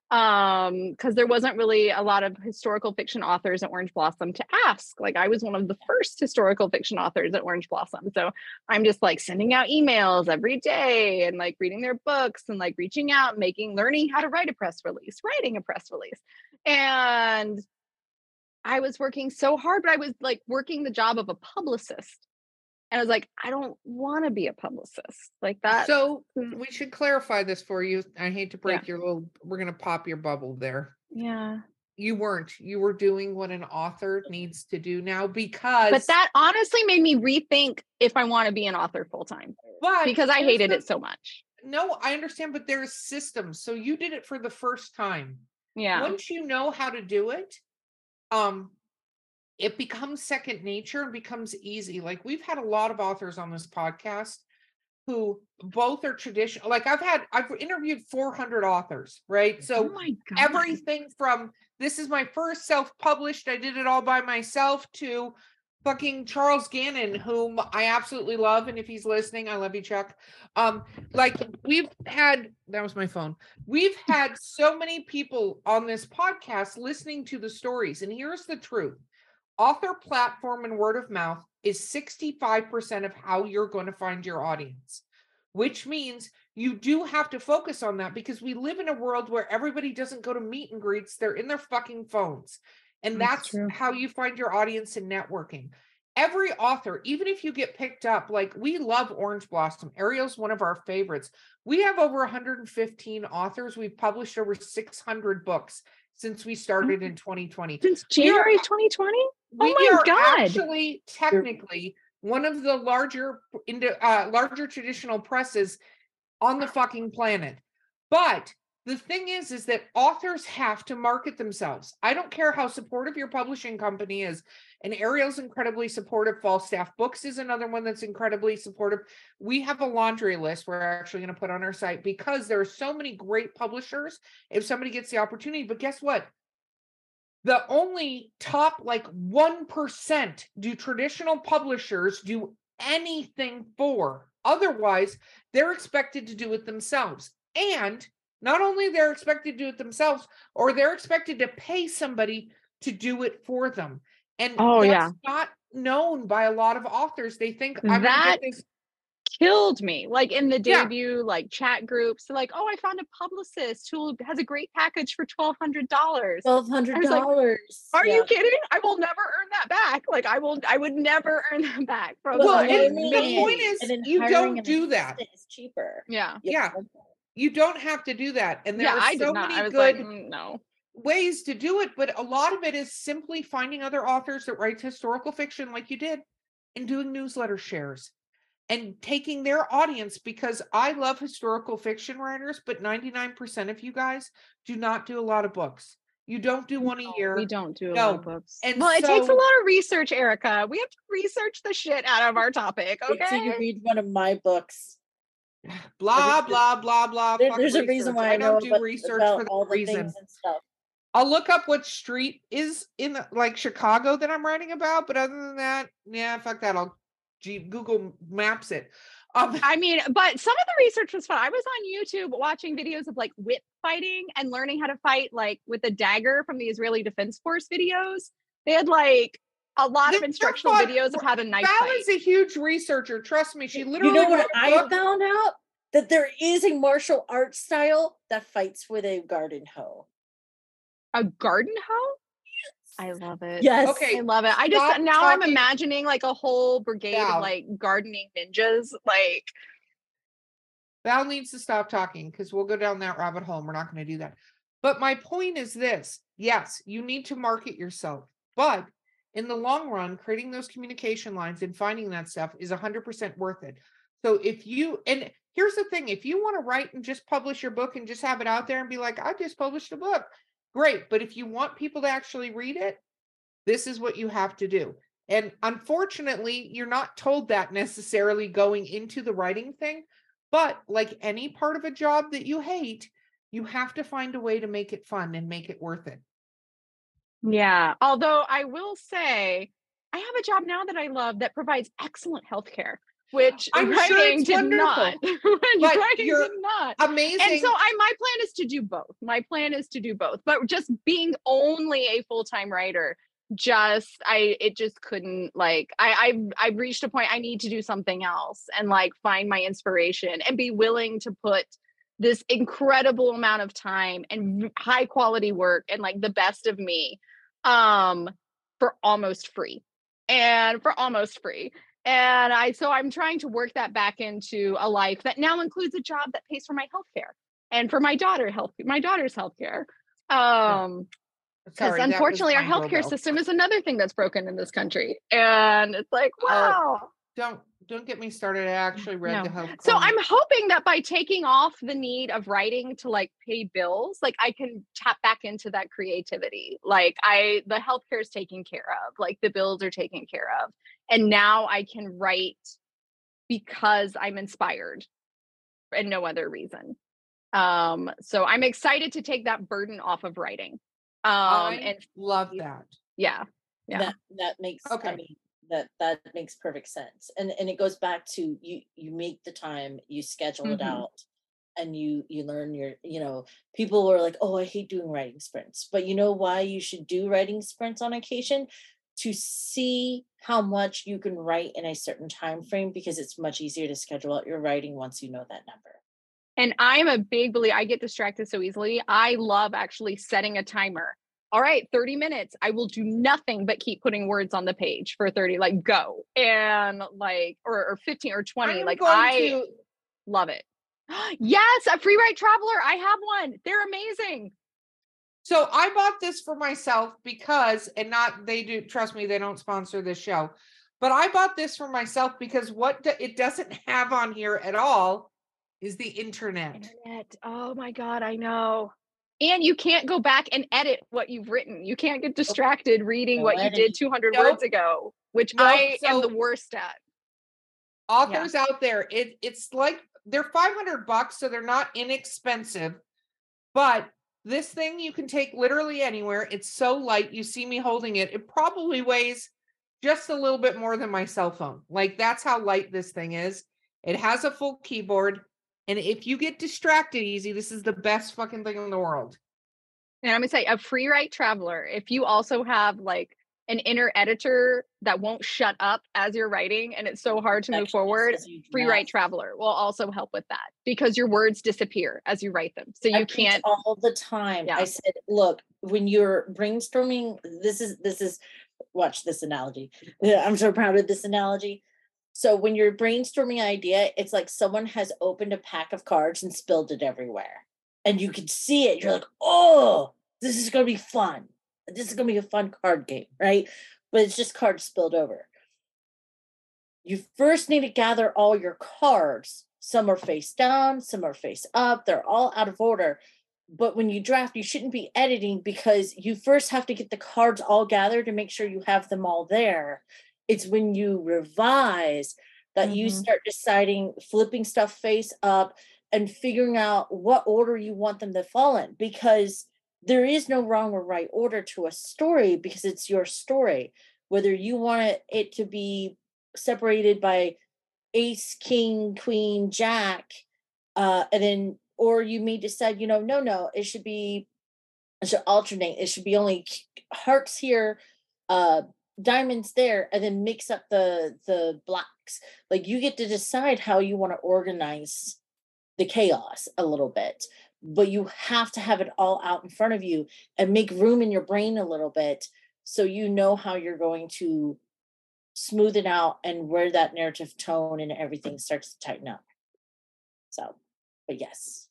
um because there wasn't really a lot of historical fiction authors at orange blossom to ask. Like i was one of the first historical fiction authors at orange blossom. So i'm just like sending out emails every day and like reading their books and like reaching out making learning how to write a press release writing a press release. And i was working so hard but i was like working the job of a publicist and I was like, I don't want to be a publicist like that. So we should clarify this for you. I hate to break Yeah. your little, we're going to pop your bubble there. yeah. You weren't. You were doing what an author needs to do now because. But that honestly made me rethink if I want to be an author full time but because I hated the- it so much. No, I understand, but there's systems. So you did it for the first time. Yeah. Once you know how to do it, um, it becomes second nature and becomes easy. Like we've had a lot of authors on this podcast who both are traditional. Like I've had, I've interviewed 400 authors, right? oh So god. everything from this is my first self-published, I did it all by myself to fucking Charles Gannon, whom I absolutely love. And if he's listening, I love you, Chuck. Um, like we've had that was my phone. We've [LAUGHS] had so many people on this podcast listening to the stories. And here's the truth author platform and word of mouth is 65% of how you're going to find your audience, which means you do have to focus on that because we live in a world where everybody doesn't go to meet and greets, they're in their fucking phones. And That's that's, how you find your audience in networking. Every author, even if you get picked up, like we love Orange Blossom. Arielle's one of our favorites. We have over 115 authors. We've published over 600 books since we started mm. in 2020 Since January 2020? We my are God. actually technically one of the larger uh, larger traditional presses on the fucking planet. But the thing is, is that authors have to market themselves. I don't care how supportive your publishing company is. And Arielle's incredibly supportive. Falstaff Books is another one that's incredibly supportive. We have a laundry list we're actually going to put on our site because there are so many great publishers. If somebody gets the opportunity, but guess what? The only top like 1% do traditional publishers do anything for. Otherwise, they're expected to do it themselves. And not only they're expected to do it themselves, or they're expected to pay somebody to do it for them. And Oh, that's yeah. not known by a lot of authors. They think I'm That Killed me. Like in the Yeah. debut, like chat groups, like, oh, I found a publicist who has a great package for $1,200. Twelve hundred I was like, dollars. Are you kidding? I will never earn that back. Like I will, I would never earn that back. From Well, the- and the point is, you don't do that. It's cheaper. yeah, Yeah. you don't have to do that. And there yeah, are I so many I good like, "Mm, no. ways to do it, but a lot of it is simply finding other authors that write historical fiction like you did and doing newsletter shares and taking their audience because I love historical fiction writers, but 99% of you guys do not do a lot of books. You don't do one a year. We don't do a lot of books. And well, it takes a lot of research, Erika. We have to research the shit out of our topic. Okay. till you read one of my books. Blah, Every- blah, blah, blah. There- fuck there's a reason why I, I don't do research for that all the reason. things and stuff. I'll look up what street is in the, like Chicago that I'm writing about, but other than that, yeah, fuck that. I'll G- Google Maps it. Um, I mean, but some of the research was fun. I was on YouTube watching videos of like whip fighting and learning how to fight like with a dagger from the Israeli Defense Force videos. They had like a lot of instructional fun. videos of how to knife Val fight. is a huge researcher. Trust me, she literally. You know what I book. found out? That there is a martial arts style that fights with a garden hoe. A garden hoe? I love it. Yes. Okay, I love it. I just stop now I'm imagining like a whole brigade Val. of like gardening ninjas. Like Val needs to stop talking because we'll go down that rabbit hole. And we're not going to do that. But my point is this: yes, you need to market yourself, but in the long run, creating those communication lines and finding that stuff is 100% worth it. So if you and here's the thing: if you want to write and just publish your book and just have it out there and be like, I just published a book, great. But if you want people to actually read it, this is what you have to do. And unfortunately, you're not told that necessarily going into the writing thing. But like any part of a job that you hate, you have to find a way to make it fun and make it worth it. Yeah. Although I will say, I have a job now that I love that provides excellent health care, which I'm writing it's did wonderful, not. writing did not. [LAUGHS] Amazing. And so I my plan is to do both. My plan is to do both. But just being only a full-time writer, just I it just couldn't like I I've I've reached a point I need to do something else and like find my inspiration and be willing to put this incredible amount of time and high quality work and like the best of me um for almost free and for almost free and i so i'm trying to work that back into a life that now includes a job that pays for my health care and for my daughter health my daughter's health care um because Sorry, that was unfortunately our healthcare doorbell. system is another thing that's broken in this country and it's like wow Don't don't get me started. I actually read No. the health. So. I'm hoping that by taking off the need of writing to like pay bills, like I can tap back into that creativity. Like I the healthcare is taken care of, like the bills are taken care of. And now I can write because I'm inspired and no other reason. Um so I'm excited to take that burden off of writing. Um I and love that. yeah. Yeah. that that makes Okay. i mean that that makes perfect sense and and it goes back to you you make the time you schedule it Mhm. out and you you learn your you know people are like oh i hate doing writing sprints but you know why you should do writing sprints on occasion to see how much you can write in a certain time frame because it's much easier to schedule out your writing once you know that number And I'm a big believer, I get distracted so easily. I love actually setting a timer. All right, 30 minutes. I will do nothing but keep putting words on the page for 30, like go. And like, or, or 15 or 20. I'm like, I to love it. [GASPS] yes, a Freewrite Traveler. I have one. They're amazing. So I bought this for myself because, and not they do. Trust me, they don't sponsor this show, but I bought this for myself because what do- it doesn't have on here at all is the internet. Internet. Oh my God, I know. And you can't go back and edit what you've written. You can't get oh. distracted reading No what you did 200 Nope. words ago, which Nope, I am the worst at. Authors out there, it it's like they're 500 bucks, so they're not inexpensive, but this thing you can take literally anywhere. It's so light. You see me holding it. It probably weighs just a little bit more than my cell phone. Like that's how light this thing is. It has a full keyboard. And if you get distracted easy, this is the best fucking thing in the world. And I'm gonna say a Freewrite Traveler. If you also have like an inner editor that won't shut up as you're writing and it's so hard to move forward, Freewrite Traveler will also help with that because your words disappear as you write them. So you preach can't all the time. Yeah. I said, look, when you're brainstorming, this is this is watch this analogy. [LAUGHS] I'm so proud of this analogy. So when you're brainstorming an idea, it's like someone has opened a pack of cards and spilled it everywhere. And you can see it. You're like, oh, this is gonna be fun. This is gonna be a fun card game, right? But it's just cards spilled over. You first need to gather all your cards. Some are face down, some are face up, they're all out of order. But when you draft, you shouldn't be editing because you first have to get the cards all gathered to make sure you have them all there. It's when you revise that you Mhm. start deciding, flipping stuff face up and figuring out what order you want them to fall in because there is no wrong or right order to a story because it's your story. Whether you want it, to be separated by ace, king, queen, jack, uh, and then or you may decide, you know, no, no, it should be it should alternate. It should be only hearts here, uh, diamonds there, and then mix up the the blacks. Like you get to decide how you want to organize the chaos a little bit, but you have to have it all out in front of you and make room in your brain a little bit so you know how you're going to smooth it out and where that narrative tone and everything starts to tighten up. So, but yes.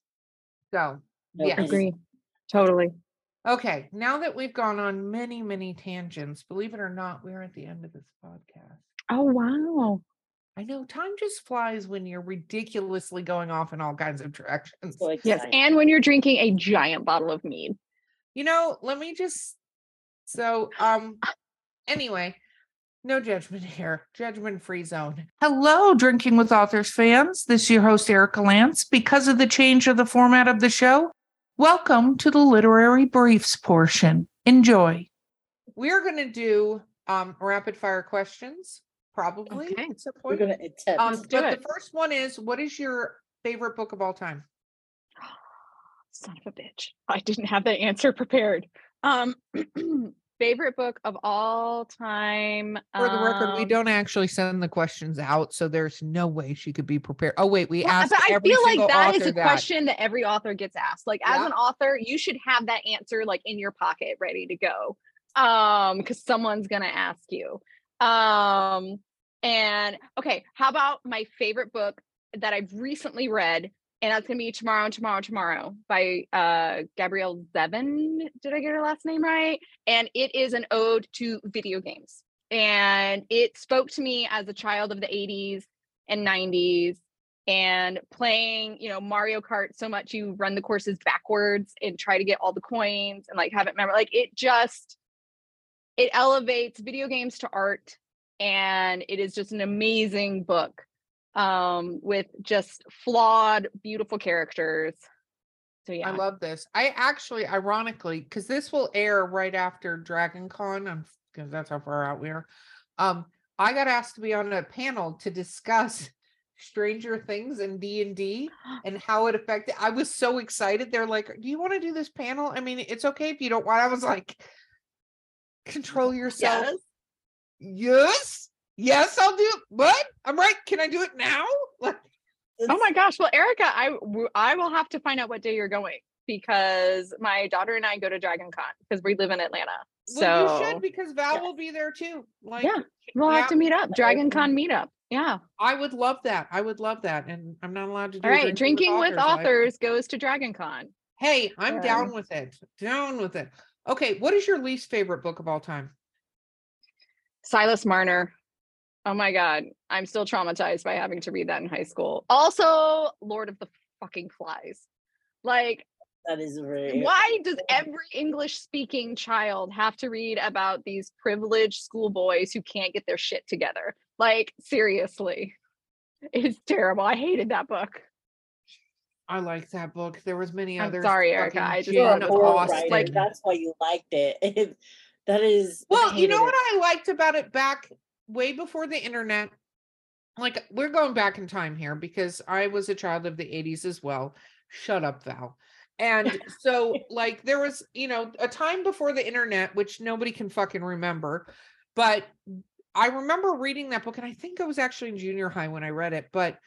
So, No yes. agree. Totally. Okay, now that we've gone on many, many tangents, believe it or not, we're at the end of this podcast. Oh wow. I know time just flies when you're ridiculously going off in all kinds of directions. So Yes. And when you're drinking a giant bottle of mead. You know, let me just so um anyway, No judgment here. Judgment free zone. Hello, Drinking with Authors fans. This is your host, Erika Lance. Because of the change of the format of the show, welcome to the literary briefs portion. Enjoy. We're going to do um, rapid fire questions, probably. Okay. At some We're gonna attempt. Um, but it. the first one is what is your favorite book of all time? [GASPS] Son of a bitch. I didn't have that answer [LAUGHS] prepared. Um [CLEARS THROAT] favorite book of all time. For the record, we um, don't actually send the questions out, so there's no way she could be prepared. Oh wait, we well, asked. but I feel like that is author a question that every author gets asked. Like as an author, you should have that answer like in your pocket ready to go. Um, because someone's gonna ask you. Um, and okay, how about my favorite book that I've recently read? And that's gonna be Tomorrow and Tomorrow Tomorrow by uh Gabrielle Zevin. Did I get her last name right? And it is an ode to video games. And it spoke to me as a child of the 80s and 90s and playing, you know, Mario Kart so much you run the courses backwards and try to get all the coins and like have it remember like it just it elevates video games to art and it is just an amazing book um with just flawed beautiful characters. So yeah. I love this. I actually, ironically, because this will air right after Dragon Con, because that's how far out we are. Um, I got asked to be on a panel to discuss [LAUGHS] Stranger Things and D and D [GASPS] and how it affected. I was so excited. They're like, "Do you want to do this panel?" I mean, it's okay if you don't want. I was like, "Control yourself." Yes, yes, yes I'll do it. What? I'm right. Can I do it now? [LAUGHS] Like, Oh my gosh. Well, Erika, I I will have to find out what day you're going because my daughter and I go to Dragon Con because we live in Atlanta. So you should because Val yes. will be there too. Like, Yeah, we'll have to meet up. Dragon Con meetup. Yeah. I would love that. I would love that. And I'm not allowed to do All a right. Drinking with live. authors goes to Dragon Con. Hey, I'm down Um, with it. Down with it. Okay, what is your least favorite book of all time? Silas Marner. Oh my God. I'm still traumatized by having to read that in high school. Also, Lord of the fucking Flies. Like, that is very why does [LAUGHS] every English speaking child have to read about these privileged schoolboys who can't get their shit together? Like, seriously. It's terrible. I hated that book. I liked that book. There was many I'm others. sorry, Erika, I just Jane You're a no, horror Austen. writer. like- that's why you liked it. [LAUGHS] that is Well, you know it. what I liked about it back way before the internet? Like we're going back in time here because I was a child of the 80s as well. Shut up, Val. And [LAUGHS] so like there was, you know, a time before the internet which nobody can fucking remember, but I remember reading that book and I think I was actually in junior high when I read it, but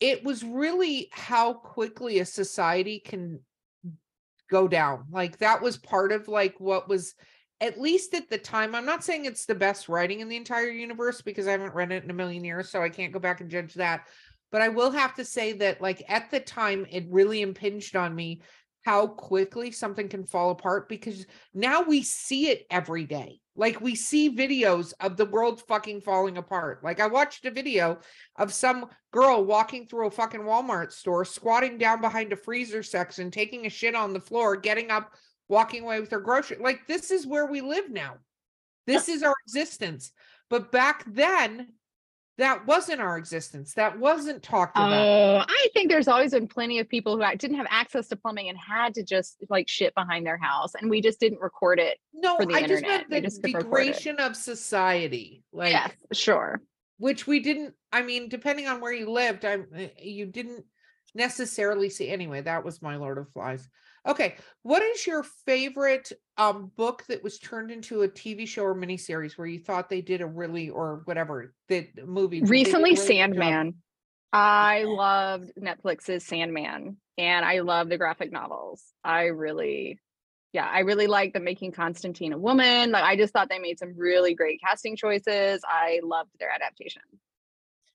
it was really how quickly a society can go down. Like that was part of like what was at least at the time. I'm not saying it's the best writing in the entire universe because I haven't read it in a million years, so I can't go back and judge that. But I will have to say that like at the time it really impinged on me how quickly something can fall apart because now we see it every day. Like we see videos of the world fucking falling apart. Like I watched a video of some girl walking through a fucking Walmart store, squatting down behind a freezer section, taking a shit on the floor, getting up, walking away with her grocery. Like this is where we live now. This is our existence. But back then, that wasn't our existence. That wasn't talked about. Oh, I think there's always been plenty of people who didn't have access to plumbing and had to just like shit behind their house, and we just didn't record it. no, for the I just meant the just could record it. degradation of society. Like yes, sure. which we didn't i mean depending on where you lived i eh, you didn't necessarily see anyway that was my lord of flies okay what is your favorite um book that was turned into a tv show or miniseries where you thought they did a really or whatever the movie but they did a Recently, really? Sandman. I loved Netflix's Sandman, and I love the graphic novels. I really, yeah, I really like the making Constantine a woman. Like, I just thought they made some really great casting choices. I loved their adaptation.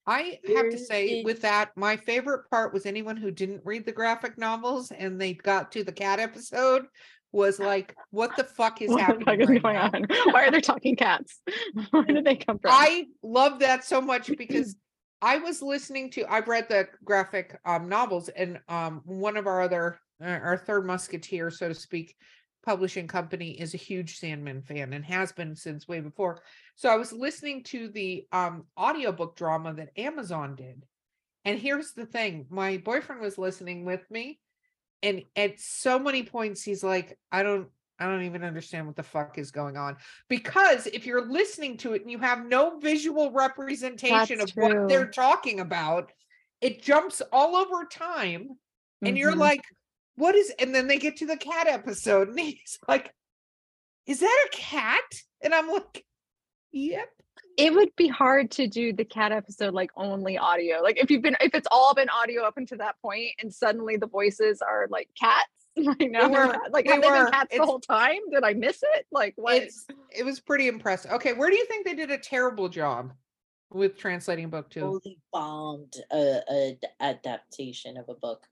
I have to say, with that, my favorite part was anyone who didn't read the graphic novels and they got to the cat episode was like, what the fuck is [LAUGHS] what the happening? fuck is right going now? on? [LAUGHS] Why are they talking cats? [LAUGHS] Where did they come from? I love that so much because [CLEARS THROAT] I was listening to I've read the graphic um novels and um one of our other uh, our third musketeer so to speak publishing company is a huge Sandman fan and has been since way before. So I was listening to the um audiobook drama that Amazon did. And here's the thing, my boyfriend was listening with me and at so many points he's like, I don't I don't even understand what the fuck is going on. Because if you're listening to it and you have no visual representation That's of what they're talking about, it jumps all over time and you're Mhm. like what is and then they get to the cat episode and [LAUGHS] he's like is that a cat and i'm like yep it would be hard to do the cat episode like only audio. Like if you've been if it's all been audio up until that point and suddenly the voices are like cats. [LAUGHS] Right now, they're were- like they have they were. been cats the whole time? Did I miss it? Like what? it's it was pretty impressive okay where do you think they did a terrible job with translating a book two Totally bombed a, a d- adaptation of a book.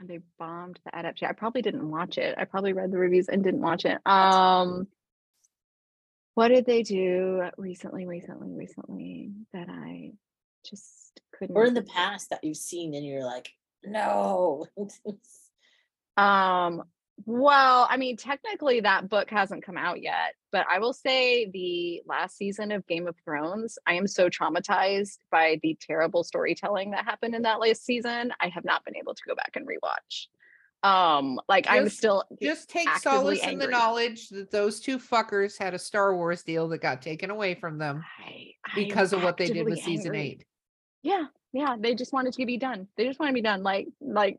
And they bombed the adaptation. I probably didn't watch it. I probably read the reviews and didn't watch it. Um, what did they do recently, recently, recently that I just couldn't? Or in the past that you've seen and you're like, no. [LAUGHS] Um, well, I mean, technically that book hasn't come out yet, but I will say the last season of Game of Thrones, I am so traumatized by the terrible storytelling that happened in that last season. I have not been able to go back and rewatch. Um, like I'm still just take solace in the knowledge that those two fuckers had a star wars deal that got taken away from them I, because of what they did with actively season eight Yeah, yeah, they just wanted to be done. They just want to be done. Like, like,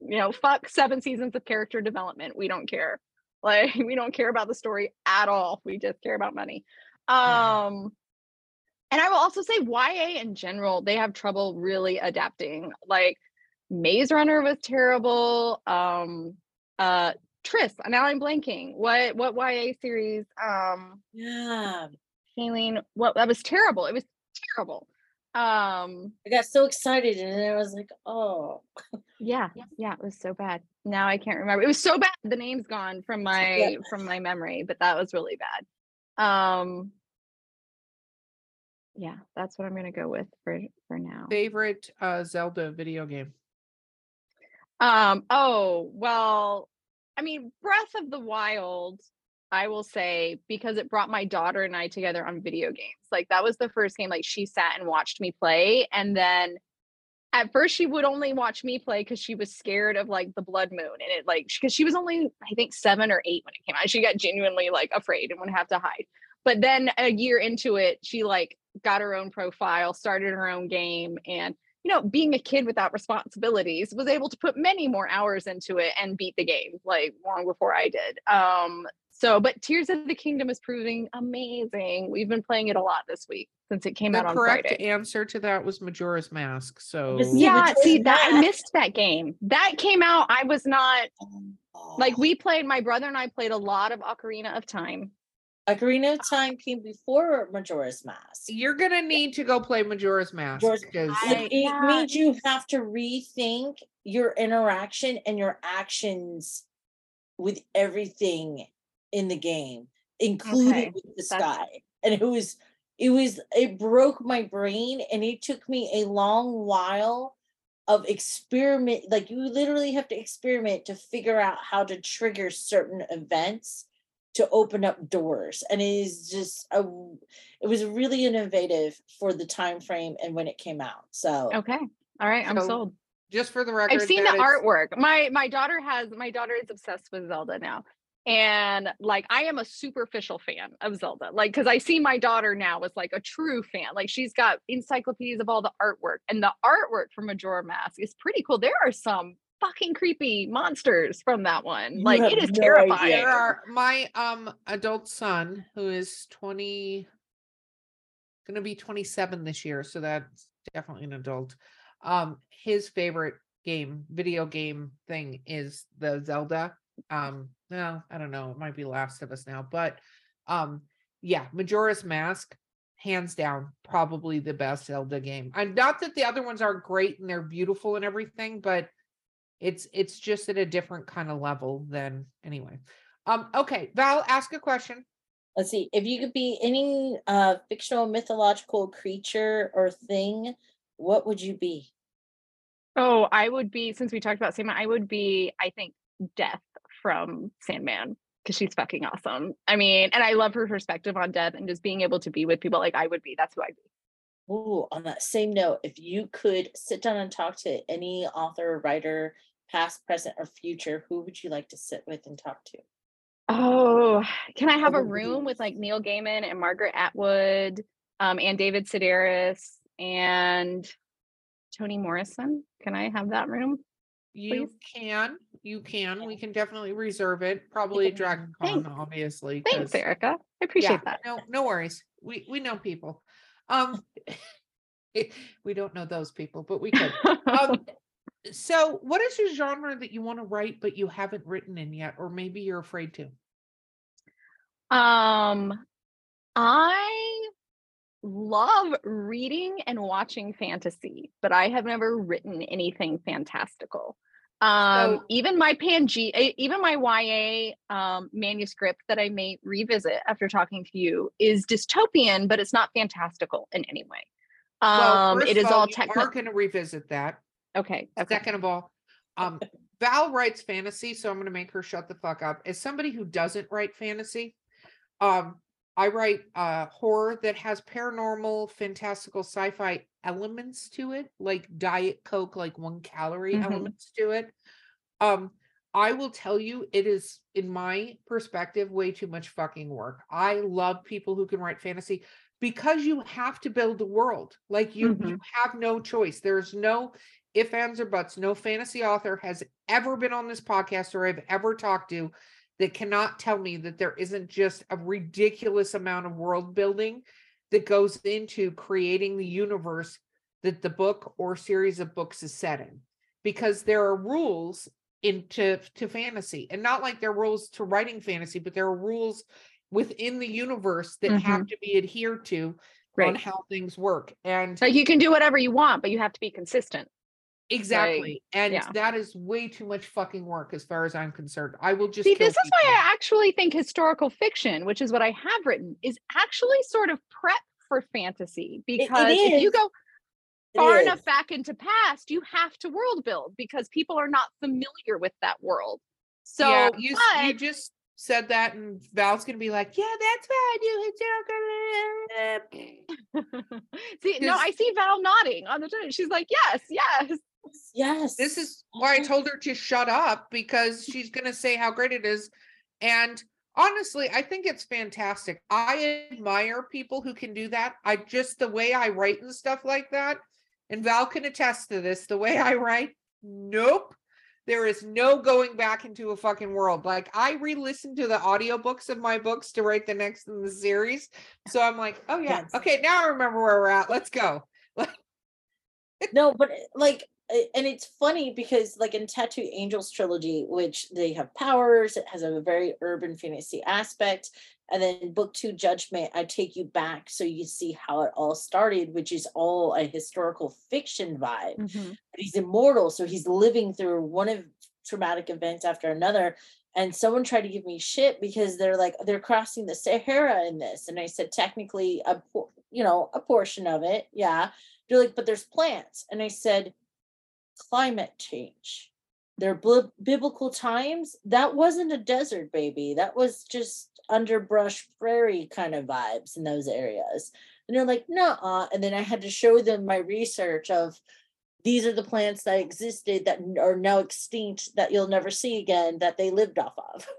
you know, fuck seven seasons of character development. We don't care. [LAUGHS] Like, we don't care about the story at all. We just care about money. Um, and I will also say YA in general, they have trouble really adapting. Like, Maze Runner was terrible. Um, uh, Tris. Now I'm blanking. What what YA series? Um, yeah. Shailene. What that was terrible. It was terrible. Um. I got so excited and then I was like, oh. Yeah, [LAUGHS] yeah, it was so bad. Now I can't remember. It was so bad. The name's gone from my from my memory, but that was really bad. Um Yeah, that's what I'm going to go with for for now. favorite uh zelda video game Um oh, well, I mean, Breath of the Wild, I will say because it brought my daughter and I together on video games. Like that was the first game like she sat and watched me play and then at first she would only watch me play because she was scared of like the blood moon and it like because she was only i think seven or eight when it came out she got genuinely like afraid and would have to hide but then a year into it she like got her own profile started her own game and you know being a kid without responsibilities was able to put many more hours into it and beat the game like long before i did um so but tears of the kingdom is proving amazing. We've been playing it a lot this week since it came the out on correct friday. answer to that was majora's mask so yeah Majora's see that i missed that game. That came out i was not like Oh. we played my brother and i played a lot of ocarina of time. Ocarina of ah. Time came before Majora's Mask. you're gonna need to go play majora's mask Majora's- because I- It, it yeah. means you have to rethink your interaction and your actions with everything in the game, including Okay, with the that's- sky. And it was, it was, it broke my brain, and it took me a long while of experiment. Like you literally have to experiment to figure out how to trigger certain events to open up doors and it is just a it was really innovative for the time frame and when it came out so okay all right i'm So, sold just for the record i've seen the artwork my my daughter has my daughter is obsessed with zelda now and like i am a superficial fan of zelda like because i see my daughter now as like a true fan like she's got encyclopedias of all the artwork and the artwork for majora mask is pretty cool. There are some fucking creepy monsters from that one You like it is no terrifying. There are my um adult son who is 20 gonna be 27 this year so that's definitely an adult um his favorite game video game thing is the zelda um no i don't know it might be last of us now but um yeah majora's mask hands down probably the best zelda game. And not that the other ones aren't great and they're beautiful and everything but it's it's just at a different kind of level than anyway. Um okay val ask a question. Let's see if you could be any uh fictional mythological creature or thing what would you be? Oh, I would be since we talked about Seema, I would be, I think, death from Sandman because she's fucking awesome. I mean, and I love her perspective on death and just being able to be with people like I would be. That's who I'd be. Ooh, on that same note, if you could sit down and talk to any author, writer, past, present, or future, who would you like to sit with and talk to? Oh, can I have a room with like Neil Gaiman and Margaret Atwood, um, and David Sedaris and Toni Morrison? Can I have that room? You please? can, you can. We can definitely reserve it. Probably Dragon Thanks. Con, obviously. Thanks, Erika. I appreciate yeah, that. No, no worries. We we know people. Um, [LAUGHS] we don't know those people, but we could. Um, [LAUGHS] so what is your genre that you want to write but you haven't written in yet, or maybe you're afraid to? Um, I love reading and watching fantasy, but I have never written anything fantastical. Um, So- even my Pange, eh, even my YA um, manuscript that I may revisit after talking to you is dystopian, but it's not fantastical in any way. Um, first it is all you technical. are going to revisit that. Okay. Okay. Second of all, um, Val writes fantasy, so I'm going to make her shut the fuck up. As somebody who doesn't write fantasy, um, I write uh horror that has paranormal, fantastical, sci-fi elements to it, like Diet Coke, like one calorie Mhm. elements to it. Um, I will tell you, it is, in my perspective, way too much fucking work. I love people who can write fantasy because you have to build a world. Like you, you have no choice. There's no if, ands, or buts. No fantasy author has ever been on this podcast or I've ever talked to that cannot tell me that there isn't just a ridiculous amount of world building that goes into creating the universe that the book or series of books is set in. Because there are rules into to fantasy and not like there are rules to writing fantasy, but there are rules within the universe that have mm-hmm. to be adhered to on Right. how things work. And Like you can do whatever you want, but you have to be consistent. Exactly. and yeah. that is way too much fucking work as far as I'm concerned. I will just See, this is why. I actually think historical fiction, which is what I have written, is actually sort of prep for fantasy because if you go It far is. enough back into past, you have to world build because people are not familiar with that world. So yeah, you, s- you just said that and Val's gonna be like, yeah, that's why I do historical. see, no, I see Val nodding on the. She's like, yes, yes. Yes. This is why I told her to shut up because she's [LAUGHS] gonna say how great it is. And honestly, I think it's fantastic. I admire people who can do that. I just the way I write and stuff like that, and Val can attest to this. The way I write, nope. There is no going back into a fucking world. Like I re-listened to the audiobooks of my books to write the next in the series. So I'm like, oh yeah, Yes. okay, now I remember where we're at. Let's go. [LAUGHS] no, but like, and it's funny because like in Tattoo Angels trilogy, which they have powers, it has a very urban fantasy aspect. And then book two, Judgment, I take you back so you see how it all started, which is all a historical fiction vibe. Mm-hmm. but he's immortal so he's living through one of traumatic events after another and someone tried to give me shit because they're like they're crossing the sahara in this and i said technically a you know a portion of it yeah they're like but there's plants and i said climate change they're bl- biblical times that wasn't a desert baby that was just underbrush prairie kind of vibes in those areas and they're like no and then i had to show them my research of these are the plants that existed that are now extinct that you'll never see again that they lived off of. [LAUGHS]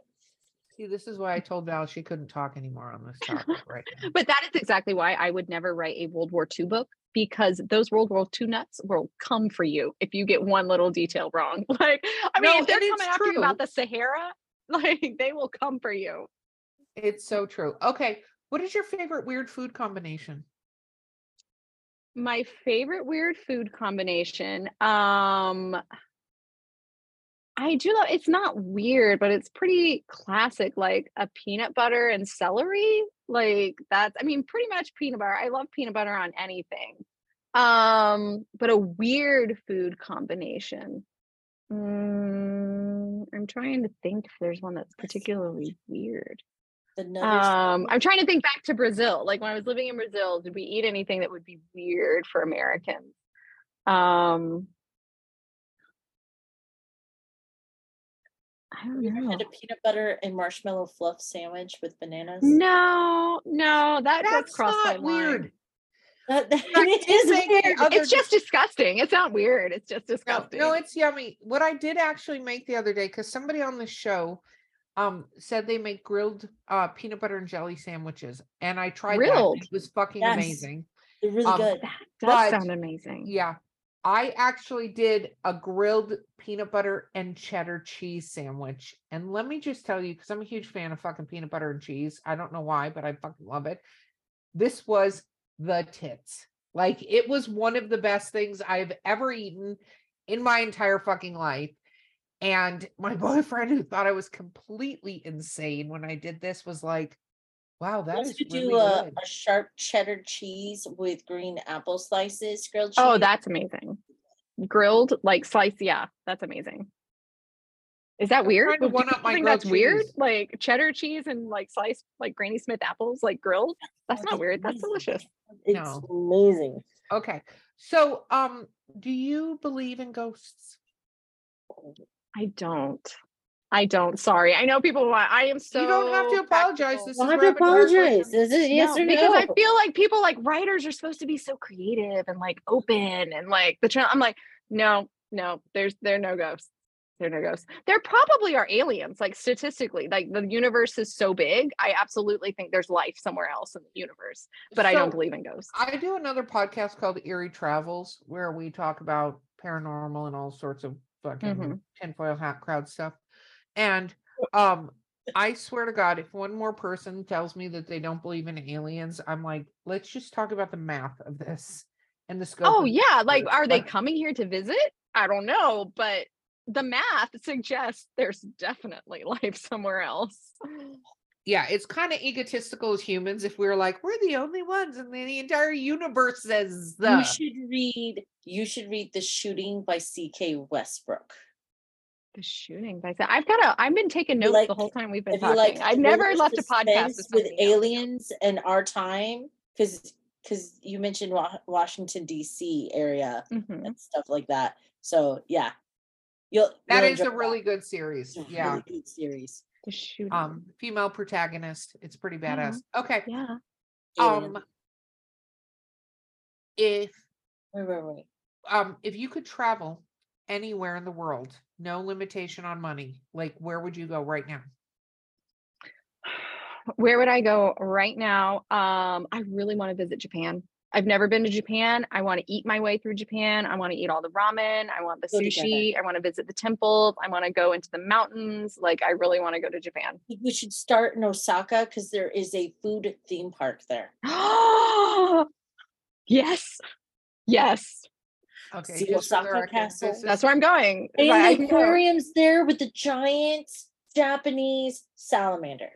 See, this is why I told Val she couldn't talk anymore on this [LAUGHS] topic right now. But that is exactly why I would never write a World War II book because those World War II nuts will come for you if you get one little detail wrong. [LAUGHS] Like, I mean, No, if they're coming after you about the Sahara, [LAUGHS] like they will come for you. It's so true. Okay. What is your favorite weird food combination? My favorite weird food combination. Um I do love it's not weird, but it's pretty classic, like a peanut butter and celery. Like that's I mean, pretty much peanut butter. I love peanut butter on anything. Um, but a weird food combination. Mm, I'm trying to think if there's one that's particularly weird. Um, I'm trying to think back to Brazil. Like when I was living in Brazil, did we eat anything that would be weird for Americans? Um, I don't you know. had a peanut butter and marshmallow fluff sandwich with bananas? No, no, that does That's cross my not line. weird. That, that, Like, it you is make weird. the other It's just disgusting. It's not weird. It's just disgusting. no, it's yummy. What I did actually make the other day, because somebody on the show um said they make grilled uh peanut butter and jelly sandwiches. And I tried that. Grilled? and It was fucking Yes. amazing. They're really um, good. that does but- sound amazing. Yeah. I actually did a grilled peanut butter and cheddar cheese sandwich. And let me just tell you, because I'm a huge fan of fucking peanut butter and cheese. I don't know why, but I fucking love it. This was the tits. Like it was one of the best things I've ever eaten in my entire fucking life. And my [LAUGHS] boyfriend, who thought I was completely insane when I did this, was like, wow, that Let's do really a, good. a sharp cheddar cheese with green apple slices, grilled cheese. Oh, that's amazing. Grilled, like slice. Yeah, that's amazing. Is that I'm weird? trying to you one-up my think grilled that's weird? Like cheddar cheese and like sliced like Granny Smith apples, like grilled. That's Oh, not weird. That's delicious. It's No. amazing. Okay. So, um, do you believe in ghosts? I don't. I don't. Sorry. I know people want. I am so. you don't have to apologize. practical. This Don't is have to apologize. questions. Is it yes No, or because? I feel like people like writers are supposed to be so creative and like open and like the channel. I'm like, no, no, there's there are no ghosts. There are no ghosts. There probably are aliens, like statistically. Like the universe is so big. I absolutely think there's life somewhere else in the universe, but I don't believe in ghosts. I do another podcast called Eerie Travels where we talk about paranormal and all sorts of fucking Mhm. tinfoil hat crowd stuff. And um, I swear to God, if one more person tells me that they don't believe in aliens, I'm like, let's just talk about the math of this and the scope. Oh of it. yeah, like are they coming here to visit? I don't know, but the math suggests there's definitely [LAUGHS] life somewhere else. yeah, it's kind of egotistical as humans if we're like, we're the only ones and the entire universe says the. You should read. You should read The Shooting by C.K. Westbrook. The shooting by I've got a I've been taking notes like- the whole time we've been talking. like, I've never left a podcast with, with else. aliens and our time, because because you mentioned Wa- Washington D.C. area Mhm. and stuff like that. So yeah, you'll. that you'll is a enjoy really good series. It's a Yeah. really good series. The shooting. Um, female protagonist. It's pretty Yeah. badass. Okay. yeah. Alien. Um, if wait, wait, wait. um if you could travel anywhere in the world, no limitation on money, like where would you go right now? [SIGHS] Where would I go right now? Um, I really want to visit Japan. I've never been to Japan. I want to eat my way through Japan. I want to eat all the ramen. I want the Go together. sushi. I want to visit the temples. I want to go into the mountains. Like I really want to go to Japan. We should start in Osaka because there is a food theme park there. [GASPS] yes. Yes. Okay, See just for Osaka Castle? That's where I'm going. And the know- aquarium's there with the giant Japanese salamander.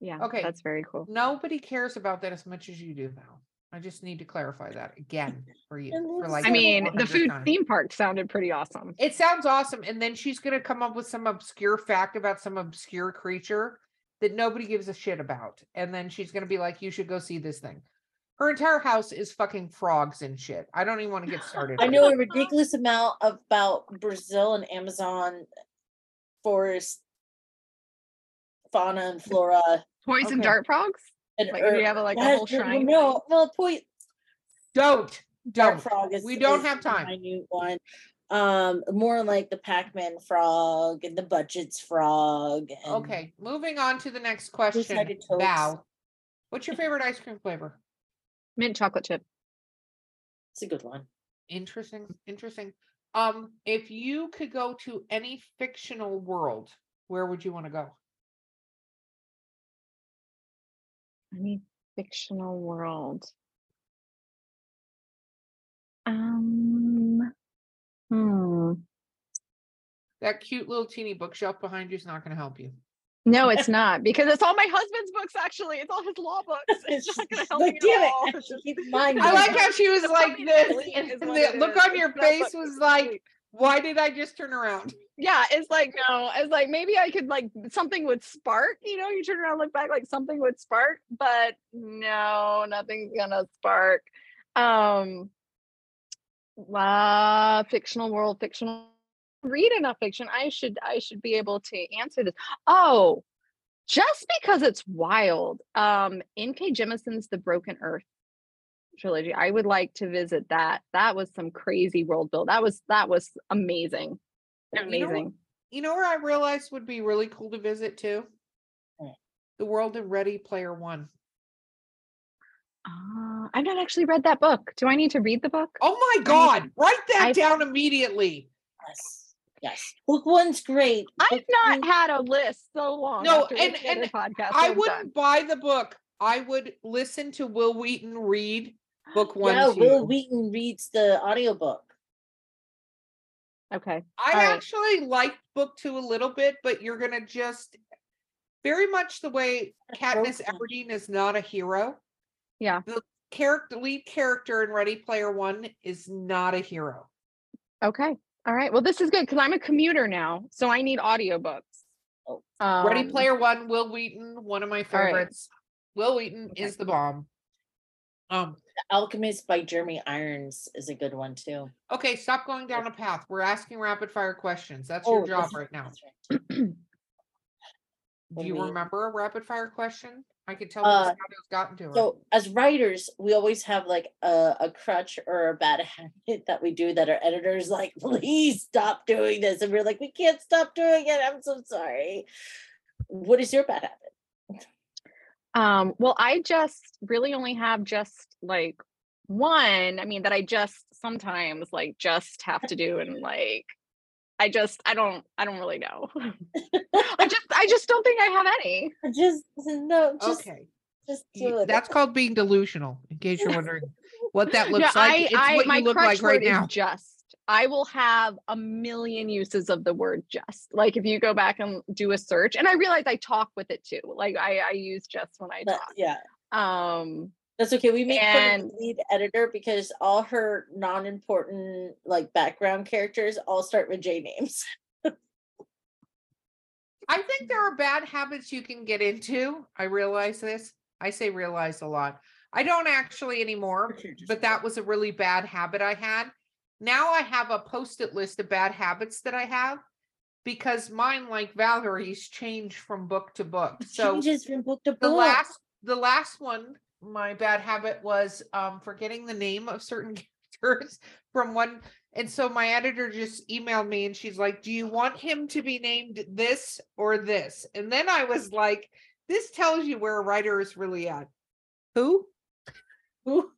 Yeah. Okay. That's very cool. nobody cares about that as much as you do now. I just need to clarify that again for you. For like I mean, the food time. theme park sounded pretty awesome. It sounds awesome. And then she's going to come up with some obscure fact about some obscure creature that nobody gives a shit about. And then she's going to be like, you should go see this thing. Her entire house is fucking frogs and shit. I don't even want to get started. I know a ridiculous amount about Brazil and Amazon forest fauna and flora. Poison Okay. dart frogs? And Like, do you Earth- have, like, a Yes, whole shrine No, well, point Don't. Don't. frog is We don't is have the time. Minute one. Um, more like the Pac-Man frog and the Budgett's frog. And Okay. Moving on to the next question. Two-sided toads. Val, what's your favorite ice cream flavor? Mint chocolate chip. It's a good one. Interesting. Interesting. Um, if you could go to any fictional world, where would you want to go? Any fictional world. Um hmm. That cute little teeny bookshelf behind you is not going to help you. No, it's not because it's all my husband's books. Actually, it's all his law books. [LAUGHS] It's not going to help Like, me damn at it, all. I have to keep in mind [LAUGHS] I like how she was It's like this, and the look is. on your It's face was like, delete. "Why did I just turn around?" yeah, it's like no, it's like maybe I could like something would spark. You know, you turn around, look back, like something would spark, but no, nothing's gonna spark. Um, uh, fictional world, fictional read enough fiction. I should I should be able to answer this. Oh, just because it's wild. Um, N.K. Jemisin's The Broken Earth trilogy. I would like to visit that. That was some crazy world build. That was that was amazing. You know Amazing. You know where I realized would be really cool to visit too? The world of Ready Player One. Uh, I've not actually read that book. Do I need to read the book? Oh my God, write that I've- down immediately. Yes. Yes. Book one's great. I've not two- had a list so long. No, and- and podcast I wouldn't done. buy the book. I would listen to Wil Wheaton read book one. Yeah, to Will. Wheaton reads the audiobook. Okay. I All right. actually liked book two a little bit, but you're gonna just very much the way Katniss Everdeen is not a hero. Yeah. The character lead character in Ready Player One is not a hero. Okay. All right. Well, this is good because I'm a commuter now, so I need audiobooks. Oh. Ready Um, Player One, Wil Wheaton, one of my all right. favorites. Wil Wheaton Okay. is the bomb. Um, The Alchemist by Jeremy Irons is a good one too. okay, stop going down a path. We're asking rapid fire questions. That's Oh, your job that's- right now. right. Do you remember a rapid fire question? I could tell Uh, it's gotten to her. So as writers, we always have like a, a crutch or a bad [LAUGHS] habit that we do that our editors like, [LAUGHS] please stop doing this. And we're like, we can't stop doing it. I'm so sorry. What is your bad habit? Um, well, I just really only have just like one. I mean, that I just sometimes like just have to do and like I just I don't I don't really know. [LAUGHS] I [LAUGHS] just I just don't think I have any. Just no, just okay. just do it. That's called being delusional, in case you're wondering what that looks No, like. I, it's I what my you look like right is now. just. I will have a million uses of the word just. Like if you go back and do a search, and I realize I talk with it too. Like I, I use just when I But, talk. yeah. Um, That's okay. We make And- the lead editor because all her non-important like background characters all start with J names. I think there are bad habits you can get into. I realize this. I say realize a lot. I don't actually anymore, but that was a really bad habit I had. Now I have a post-it list of bad habits that I have because mine, like Valerie's, change from book to book. So changes from book to book. the last the last one my bad habit was um forgetting the name of certain [LAUGHS] characters from one and so my editor just emailed me and she's like do you want him to be named this or this? And then i was like this tells you where a writer is really at. Who? Ooh.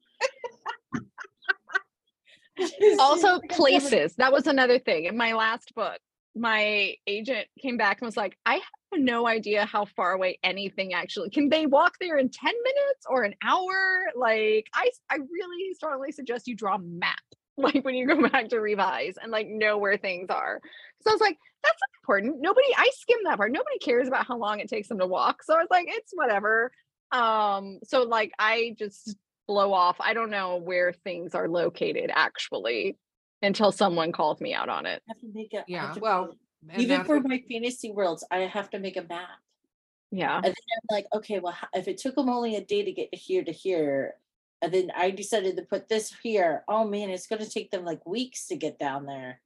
[LAUGHS] also Like, I'm having- places. That was another thing in my last book my agent came back and was like i have no idea how far away anything actually can they walk there in 10 minutes or an hour? Like i i really strongly suggest you draw a map [LAUGHS] like when you go back to revise and like know where things are. So i was like that's important. Nobody i skim that part. Nobody cares about how long it takes them to walk. So i was like it's whatever. Um so like i just blow off i don't know where things are located actually until someone calls me out on it. I have to make a I Yeah, to well, even for my fantasy worlds, I have to make a map. Yeah. And then I'm like, okay, well, if it took them only a day to get here to here, and then I decided to put this here, oh man, it's going to take them like weeks to get down there.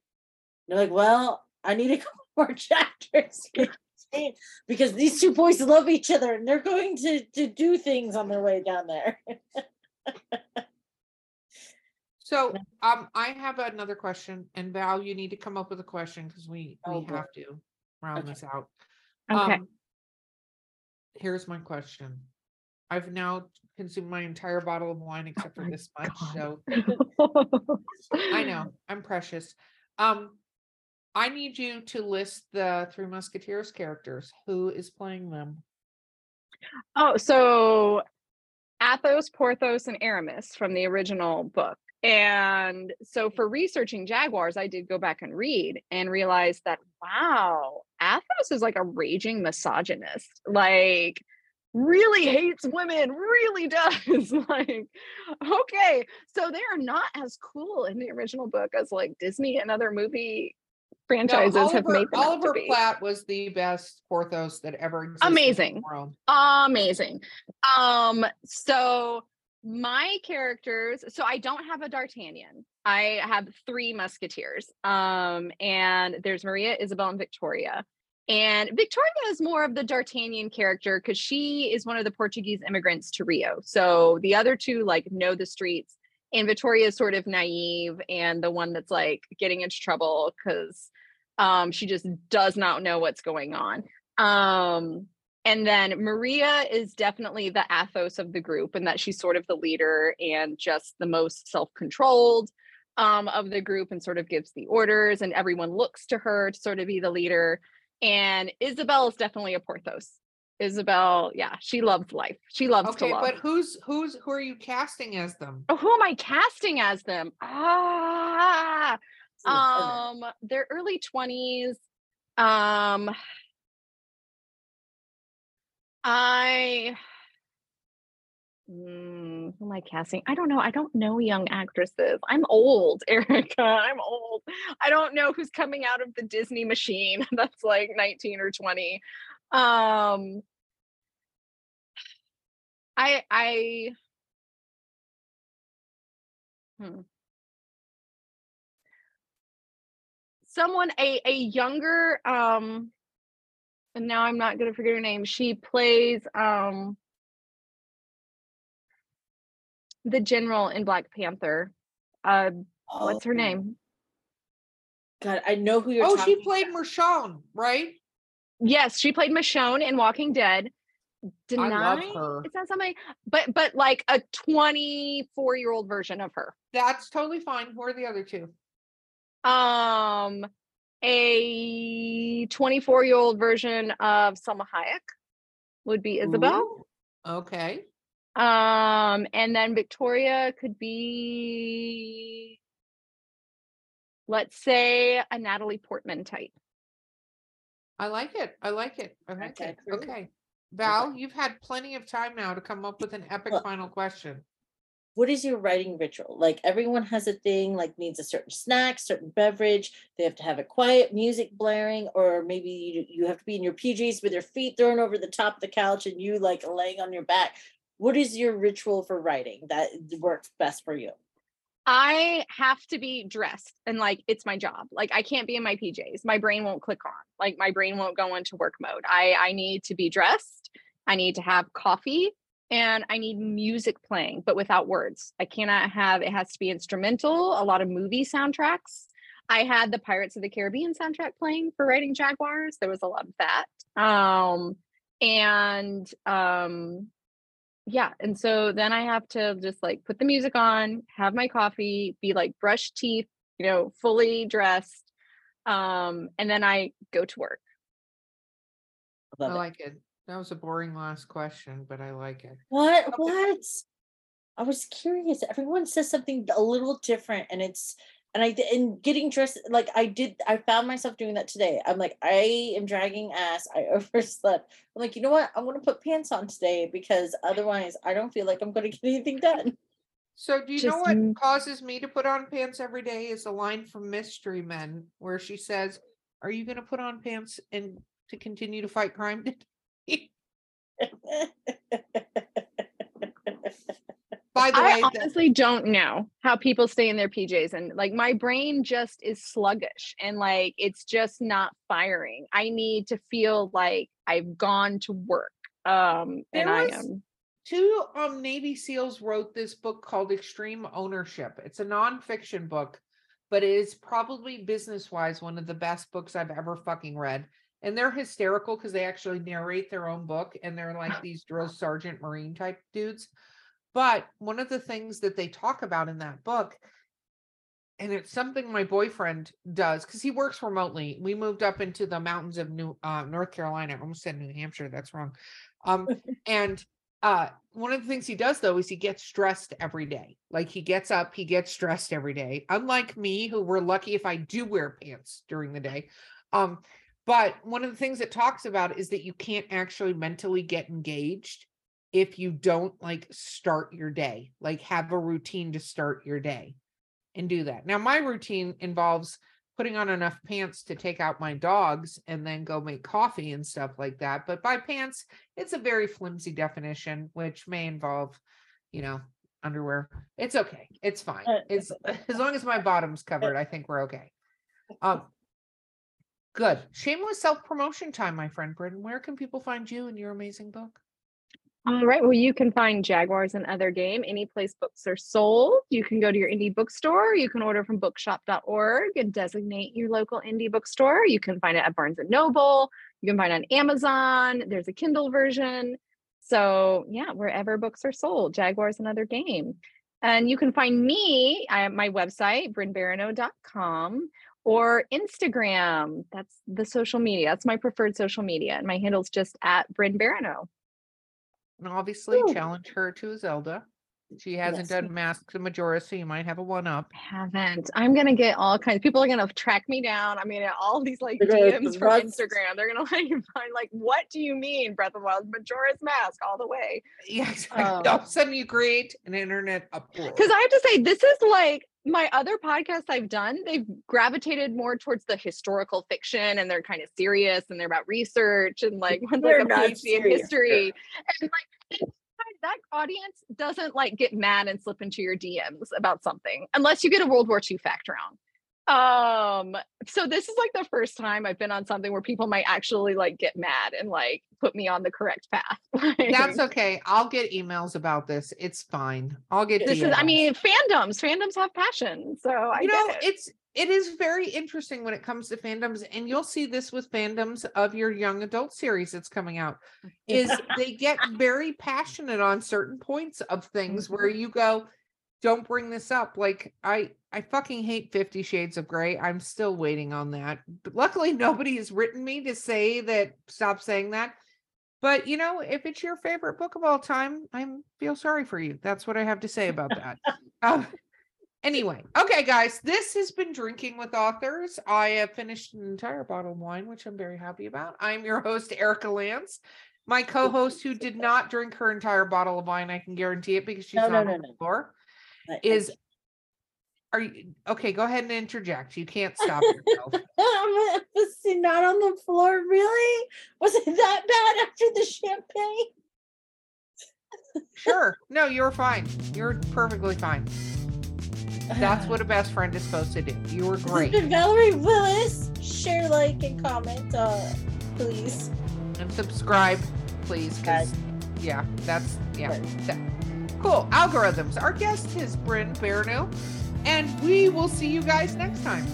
They're like, well, I need a [LAUGHS] couple more chapters because these two boys love each other and they're going to to do things on their way down there. [LAUGHS] so um i have another question and val you need to come up with a question because we we Oh, boy. have to round Okay. this out Okay. Um, here's my question. I've now consumed my entire bottle of wine except for my this much. God. So [LAUGHS] I know I'm precious. Um, I need you to list the Three Musketeers characters. Who is playing them? Oh, so Athos, Porthos, and Aramis from the original book. And so for researching Jaguars, I did go back and read and realize that, wow, Athos is like a raging misogynist. Like, really hates women, really [LAUGHS] does. like, okay. So they are not as cool in the original book as like Disney and other movie No, franchises have made them out to Oliver. Platt was the best Porthos that ever existed. in the Amazing. world. amazing um so my characters so i don't have a d'artagnan I have three musketeers. Um, and there's Maria, Isabel, and Victoria. And Victoria is more of the D'Artagnan character because she is one of the Portuguese immigrants to Rio. So the other two like know the streets, and Victoria is sort of naive and the one that's like getting into trouble because um, she just does not know what's going on. Um, and then Maria is definitely the Athos of the group, and that she's sort of the leader and just the most self controlled um, of the group and sort of gives the orders, and everyone looks to her to sort of be the leader. And Isabel is definitely a Porthos. Isabel, yeah, she loves life. She loves okay, to love. but who's who's who are you casting as them? Oh, who am I casting as them? Ah, um, they're early twenties. Um, I Mm, who am I casting? I don't know. I don't know young actresses. I'm old, [LAUGHS] Erika. I'm old. I don't know who's coming out of the Disney machine [LAUGHS] that's like 19 or 20. Um I I hmm. Someone a a younger um and now I'm not gonna forget her name. She plays um the general in Black Panther. Uh, what's her Oh, name? God, I know who you're Oh, talking she played about. Michonne, right? Yes, she played Michonne in Walking Dead. Danai? I love her. Is that somebody? But but like a 24 year old version of her. That's totally fine. Who are the other two? Um, a 24 year old version of Salma Hayek would be Isabel. Ooh, Okay. Um, and then Victoria could be, let's say, a Natalie Portman type. I like it. I like it. I like Okay, it. Okay. Val, you've had plenty of time now to come up with an epic Well- final question. What is your writing ritual? Like everyone has a thing, like needs a certain snack, certain beverage. They have to have it quiet, music blaring, or maybe you, you have to be in your PJs with your feet thrown over the top of the couch and you like laying on your back. What is your ritual for writing that works best for you? I have to be dressed and like it's my job. Like I can't be in my PJs. My brain won't click on. Like my brain won't go into work mode. I I need to be dressed. I need to have coffee and I need music playing but without words. I cannot have it has to be instrumental, a lot of movie soundtracks. I had the Pirates of the Caribbean soundtrack playing for writing Jaguars. There was a lot of that. Um and um yeah and so then i have to just like put the music on have my coffee be like brush teeth you know fully dressed um and then i go to work Love I it. like it. That was a boring last question, but I like it. What? Okay. What? I was curious. Everyone says something a little different, and it's and I and getting dressed like I did. I found myself doing that today. I'm like, I am dragging ass. I [LAUGHS] overslept. I'm like, you know what? I'm gonna put pants on today because otherwise, I don't feel like I'm gonna [LAUGHS] get anything done. So, do you know what causes me to put on pants every day? Is a line from Mystery Men where she says, "Are you going to put on pants and to continue to fight crime?" [LAUGHS] today?" By the i way, that- honestly don't know how people stay in their pjs and like my brain just is sluggish and like it's just not firing i need to feel like i've gone to work um and There i am two um Navy SEALs wrote this book called Extreme Ownership. It's a nonfiction book, but it is probably business wise one of the best books I've ever fucking read. And they're hysterical because they actually narrate their own book and they're like [LAUGHS] these drill sergeant marine type dudes. But one of the things that they talk about in that book, and it's something my boyfriend does because he works remotely. We moved up into the mountains of New uh, North Carolina. I almost said New Hampshire. That's wrong. Um, [LAUGHS] and uh one of the things he does though is he gets stressed every day like he gets up he gets stressed every day unlike me who we're lucky if i do wear pants during the day um but one of the things it talks about is that you can't actually mentally get engaged if you don't like start your day like have a routine to start your day and do that now my routine involves putting on enough pants to take out my dogs and then go make coffee and stuff like that but by pants it's a very flimsy definition which may involve you know underwear. It's okay. It's fine. Uh, It's [LAUGHS] as long as my bottom's covered, I think we're okay. Um good. Shameless self-promotion time, my friend Britton. Where can people find you and your amazing book? All right. Well, you can find Jaguars and Other Game any place books are sold. You can go to your indie bookstore. You can order from bookshop.org and designate your local indie bookstore. You can find it at Barnes and Noble. You can find it on Amazon. There's a Kindle version. So, yeah, wherever books are sold, Jaguars and Other Game. And you can find me at my website, brynnbarineau.com or Instagram. That's the social media. That's my preferred social media. And my handle's just at Brynn Barineau. And obviously Ooh. challenge her to a Zelda. She hasn't Yes. done Masks to Majora, so you might have a one up. haven't. I'm gonna get all kinds. People are gonna track me down. I mean, all these like They're DMs from Instagram. They're gonna [LAUGHS] like find like, what do you mean, Breath of the Wild, Majora's Mask all the way? Yeah, exactly. Oh. all of a sudden you create an internet uproar. Because I have to say, this is like my other podcasts I've done. They've gravitated more towards the historical fiction, and they're kind of serious, and they're about research, and like [LAUGHS] one's like They're a not PhD in serious. history, and like. That audience doesn't like get mad and slip into your DMs about something unless you get a World War II fact round. Um, so this is like the first time I've been on something where people might actually like get mad and like put me on the correct path. [LAUGHS] That's okay. I'll get emails about this. It's fine. I'll get this is I mean fandoms, fandoms have passion. So I you know it. it's it is very interesting when it comes to fandoms and you'll see this with fandoms of your young adult series that's coming out is [LAUGHS] they get very passionate on certain points of things where Mm-hmm. you go don't bring this up. Like i i fucking hate 50 shades of gray i'm still waiting on that. But luckily nobody has written me to say that stop saying that. But you know if it's your favorite book of all time i feel sorry for you. That's what i have to say about that. [LAUGHS] Um, Anyway, okay, guys, this has been Drinking with Authors. I have finished an entire bottle of wine, which I'm very happy about. I'm your host, Erika Lance. My co host, who did not drink her entire bottle of wine, I can guarantee it because she's No, not no, on no, the floor, I- I is. Are you okay? Go ahead and interject. You can't stop yourself. [LAUGHS] Was not on the floor. Really? Was it that bad after the champagne? [LAUGHS] sure. No, you're fine. You're perfectly fine. That's what a [SIGHS] best friend is supposed to do. You were great. Valerie Willis. Share, like, and comment, uh, please. and subscribe, please. Yeah, that's yeah. that- cool. Algorithms. Our guest is Brynn Barineau, and we will see you guys next time.